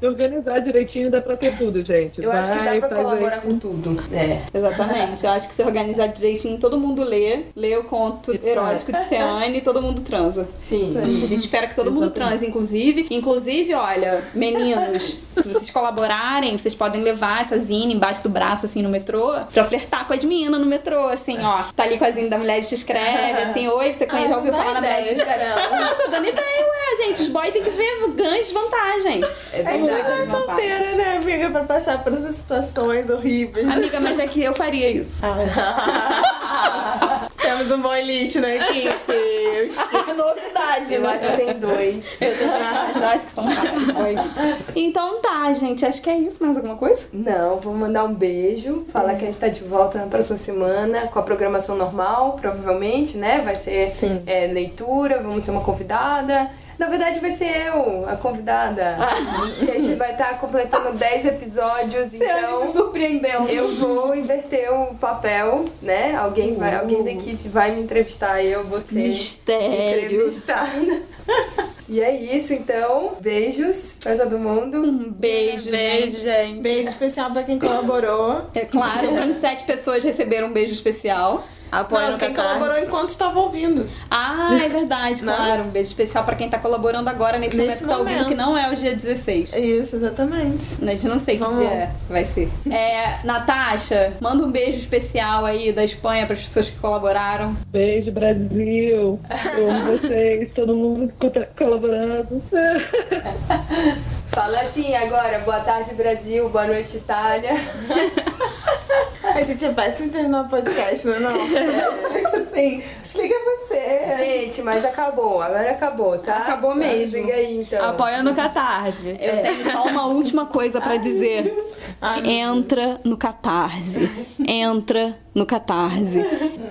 Se organizar direitinho dá pra ter tudo, gente. Eu acho que dá Vai, pra faz aí. colaborar com tudo. É. Exatamente. Eu acho que se organizar direitinho, todo mundo lê, lê o conto erótico de Ceane e todo mundo transa. Sim. A gente espera que todo mundo transe, inclusive. Inclusive, olha, meninos, se vocês colaborarem, vocês podem levar essa zine embaixo do braço, assim, no metrô, pra flertar com as meninas no metrô, assim, ó. Tá ali com a zine da Mulher Te Escreve, assim, oi, você conhece, já ouviu falar na ideia. Escreve? Ah, tô dando ideia, ué, gente. Os boys têm que ver ganhos vantagens. É é solteira, né, amiga? Pra passar por essas situações horríveis. Amiga, mas é que eu faria isso. Temos um bom elite na equipe. Novidade, Eu acho que tem dois. Eu acho que são vários. Então tá, gente. Acho que é isso. Mais alguma coisa? Não, vou mandar um beijo, falar que a gente tá de volta na próxima semana com a programação normal, provavelmente, né? Vai ser Sim. é, leitura, vamos ter uma convidada. Na verdade, vai ser eu, a convidada. Que a gente vai estar completando 10 episódios, então. surpreendeu. Eu vou inverter o papel, né? Alguém, vai, alguém da equipe vai me entrevistar, eu vou ser Mistério. entrevistada. E é isso, então. Beijos pra todo mundo. Um beijo, Beijo, gente. Beijo especial pra quem colaborou. É claro, 27 pessoas receberam um beijo especial. Apoio Não, no quem Catarse. colaborou enquanto estava ouvindo. Ah, é verdade, Não. claro. Um beijo especial pra quem tá colaborando agora nesse, Nesse momento que tá ouvindo, que não é o dia 16. Isso, exatamente. A gente não sei Vamos que dia vai ser. É, Natasha, manda um beijo especial aí da Espanha pras pessoas que colaboraram. Beijo, Brasil. Eu amo vocês, todo mundo co- colaborando. Fala assim agora. Boa tarde, Brasil. Boa noite, Itália. A gente é péssimo terminar o podcast, não é? Não? Assim, desliga você. Gente, mas acabou. Agora acabou, tá? Acabou mesmo. Desliga aí, então. Apoia no Catarse. Eu tenho só uma última coisa pra dizer. Ai, Entra no Catarse. Entra no Catarse.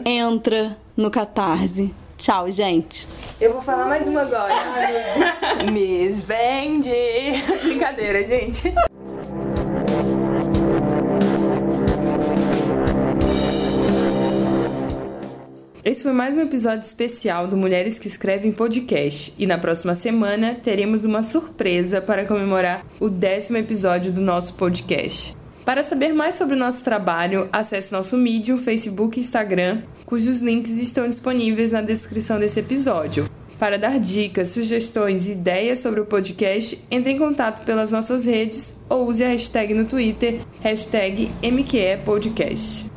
Entra no Catarse. Tchau, gente. Eu vou falar mais uma agora. Miss Vende. Brincadeira, gente. Esse foi mais um episódio especial do Mulheres que Escrevem Podcast. E na próxima semana teremos uma surpresa para comemorar o décimo episódio do nosso podcast. Para saber mais sobre o nosso trabalho, acesse nosso Medium, Facebook e Instagram, cujos links estão disponíveis na descrição desse episódio. Para dar dicas, sugestões e ideias sobre o podcast, entre em contato pelas nossas redes ou use a hashtag no Twitter, hashtag MQEPodcast.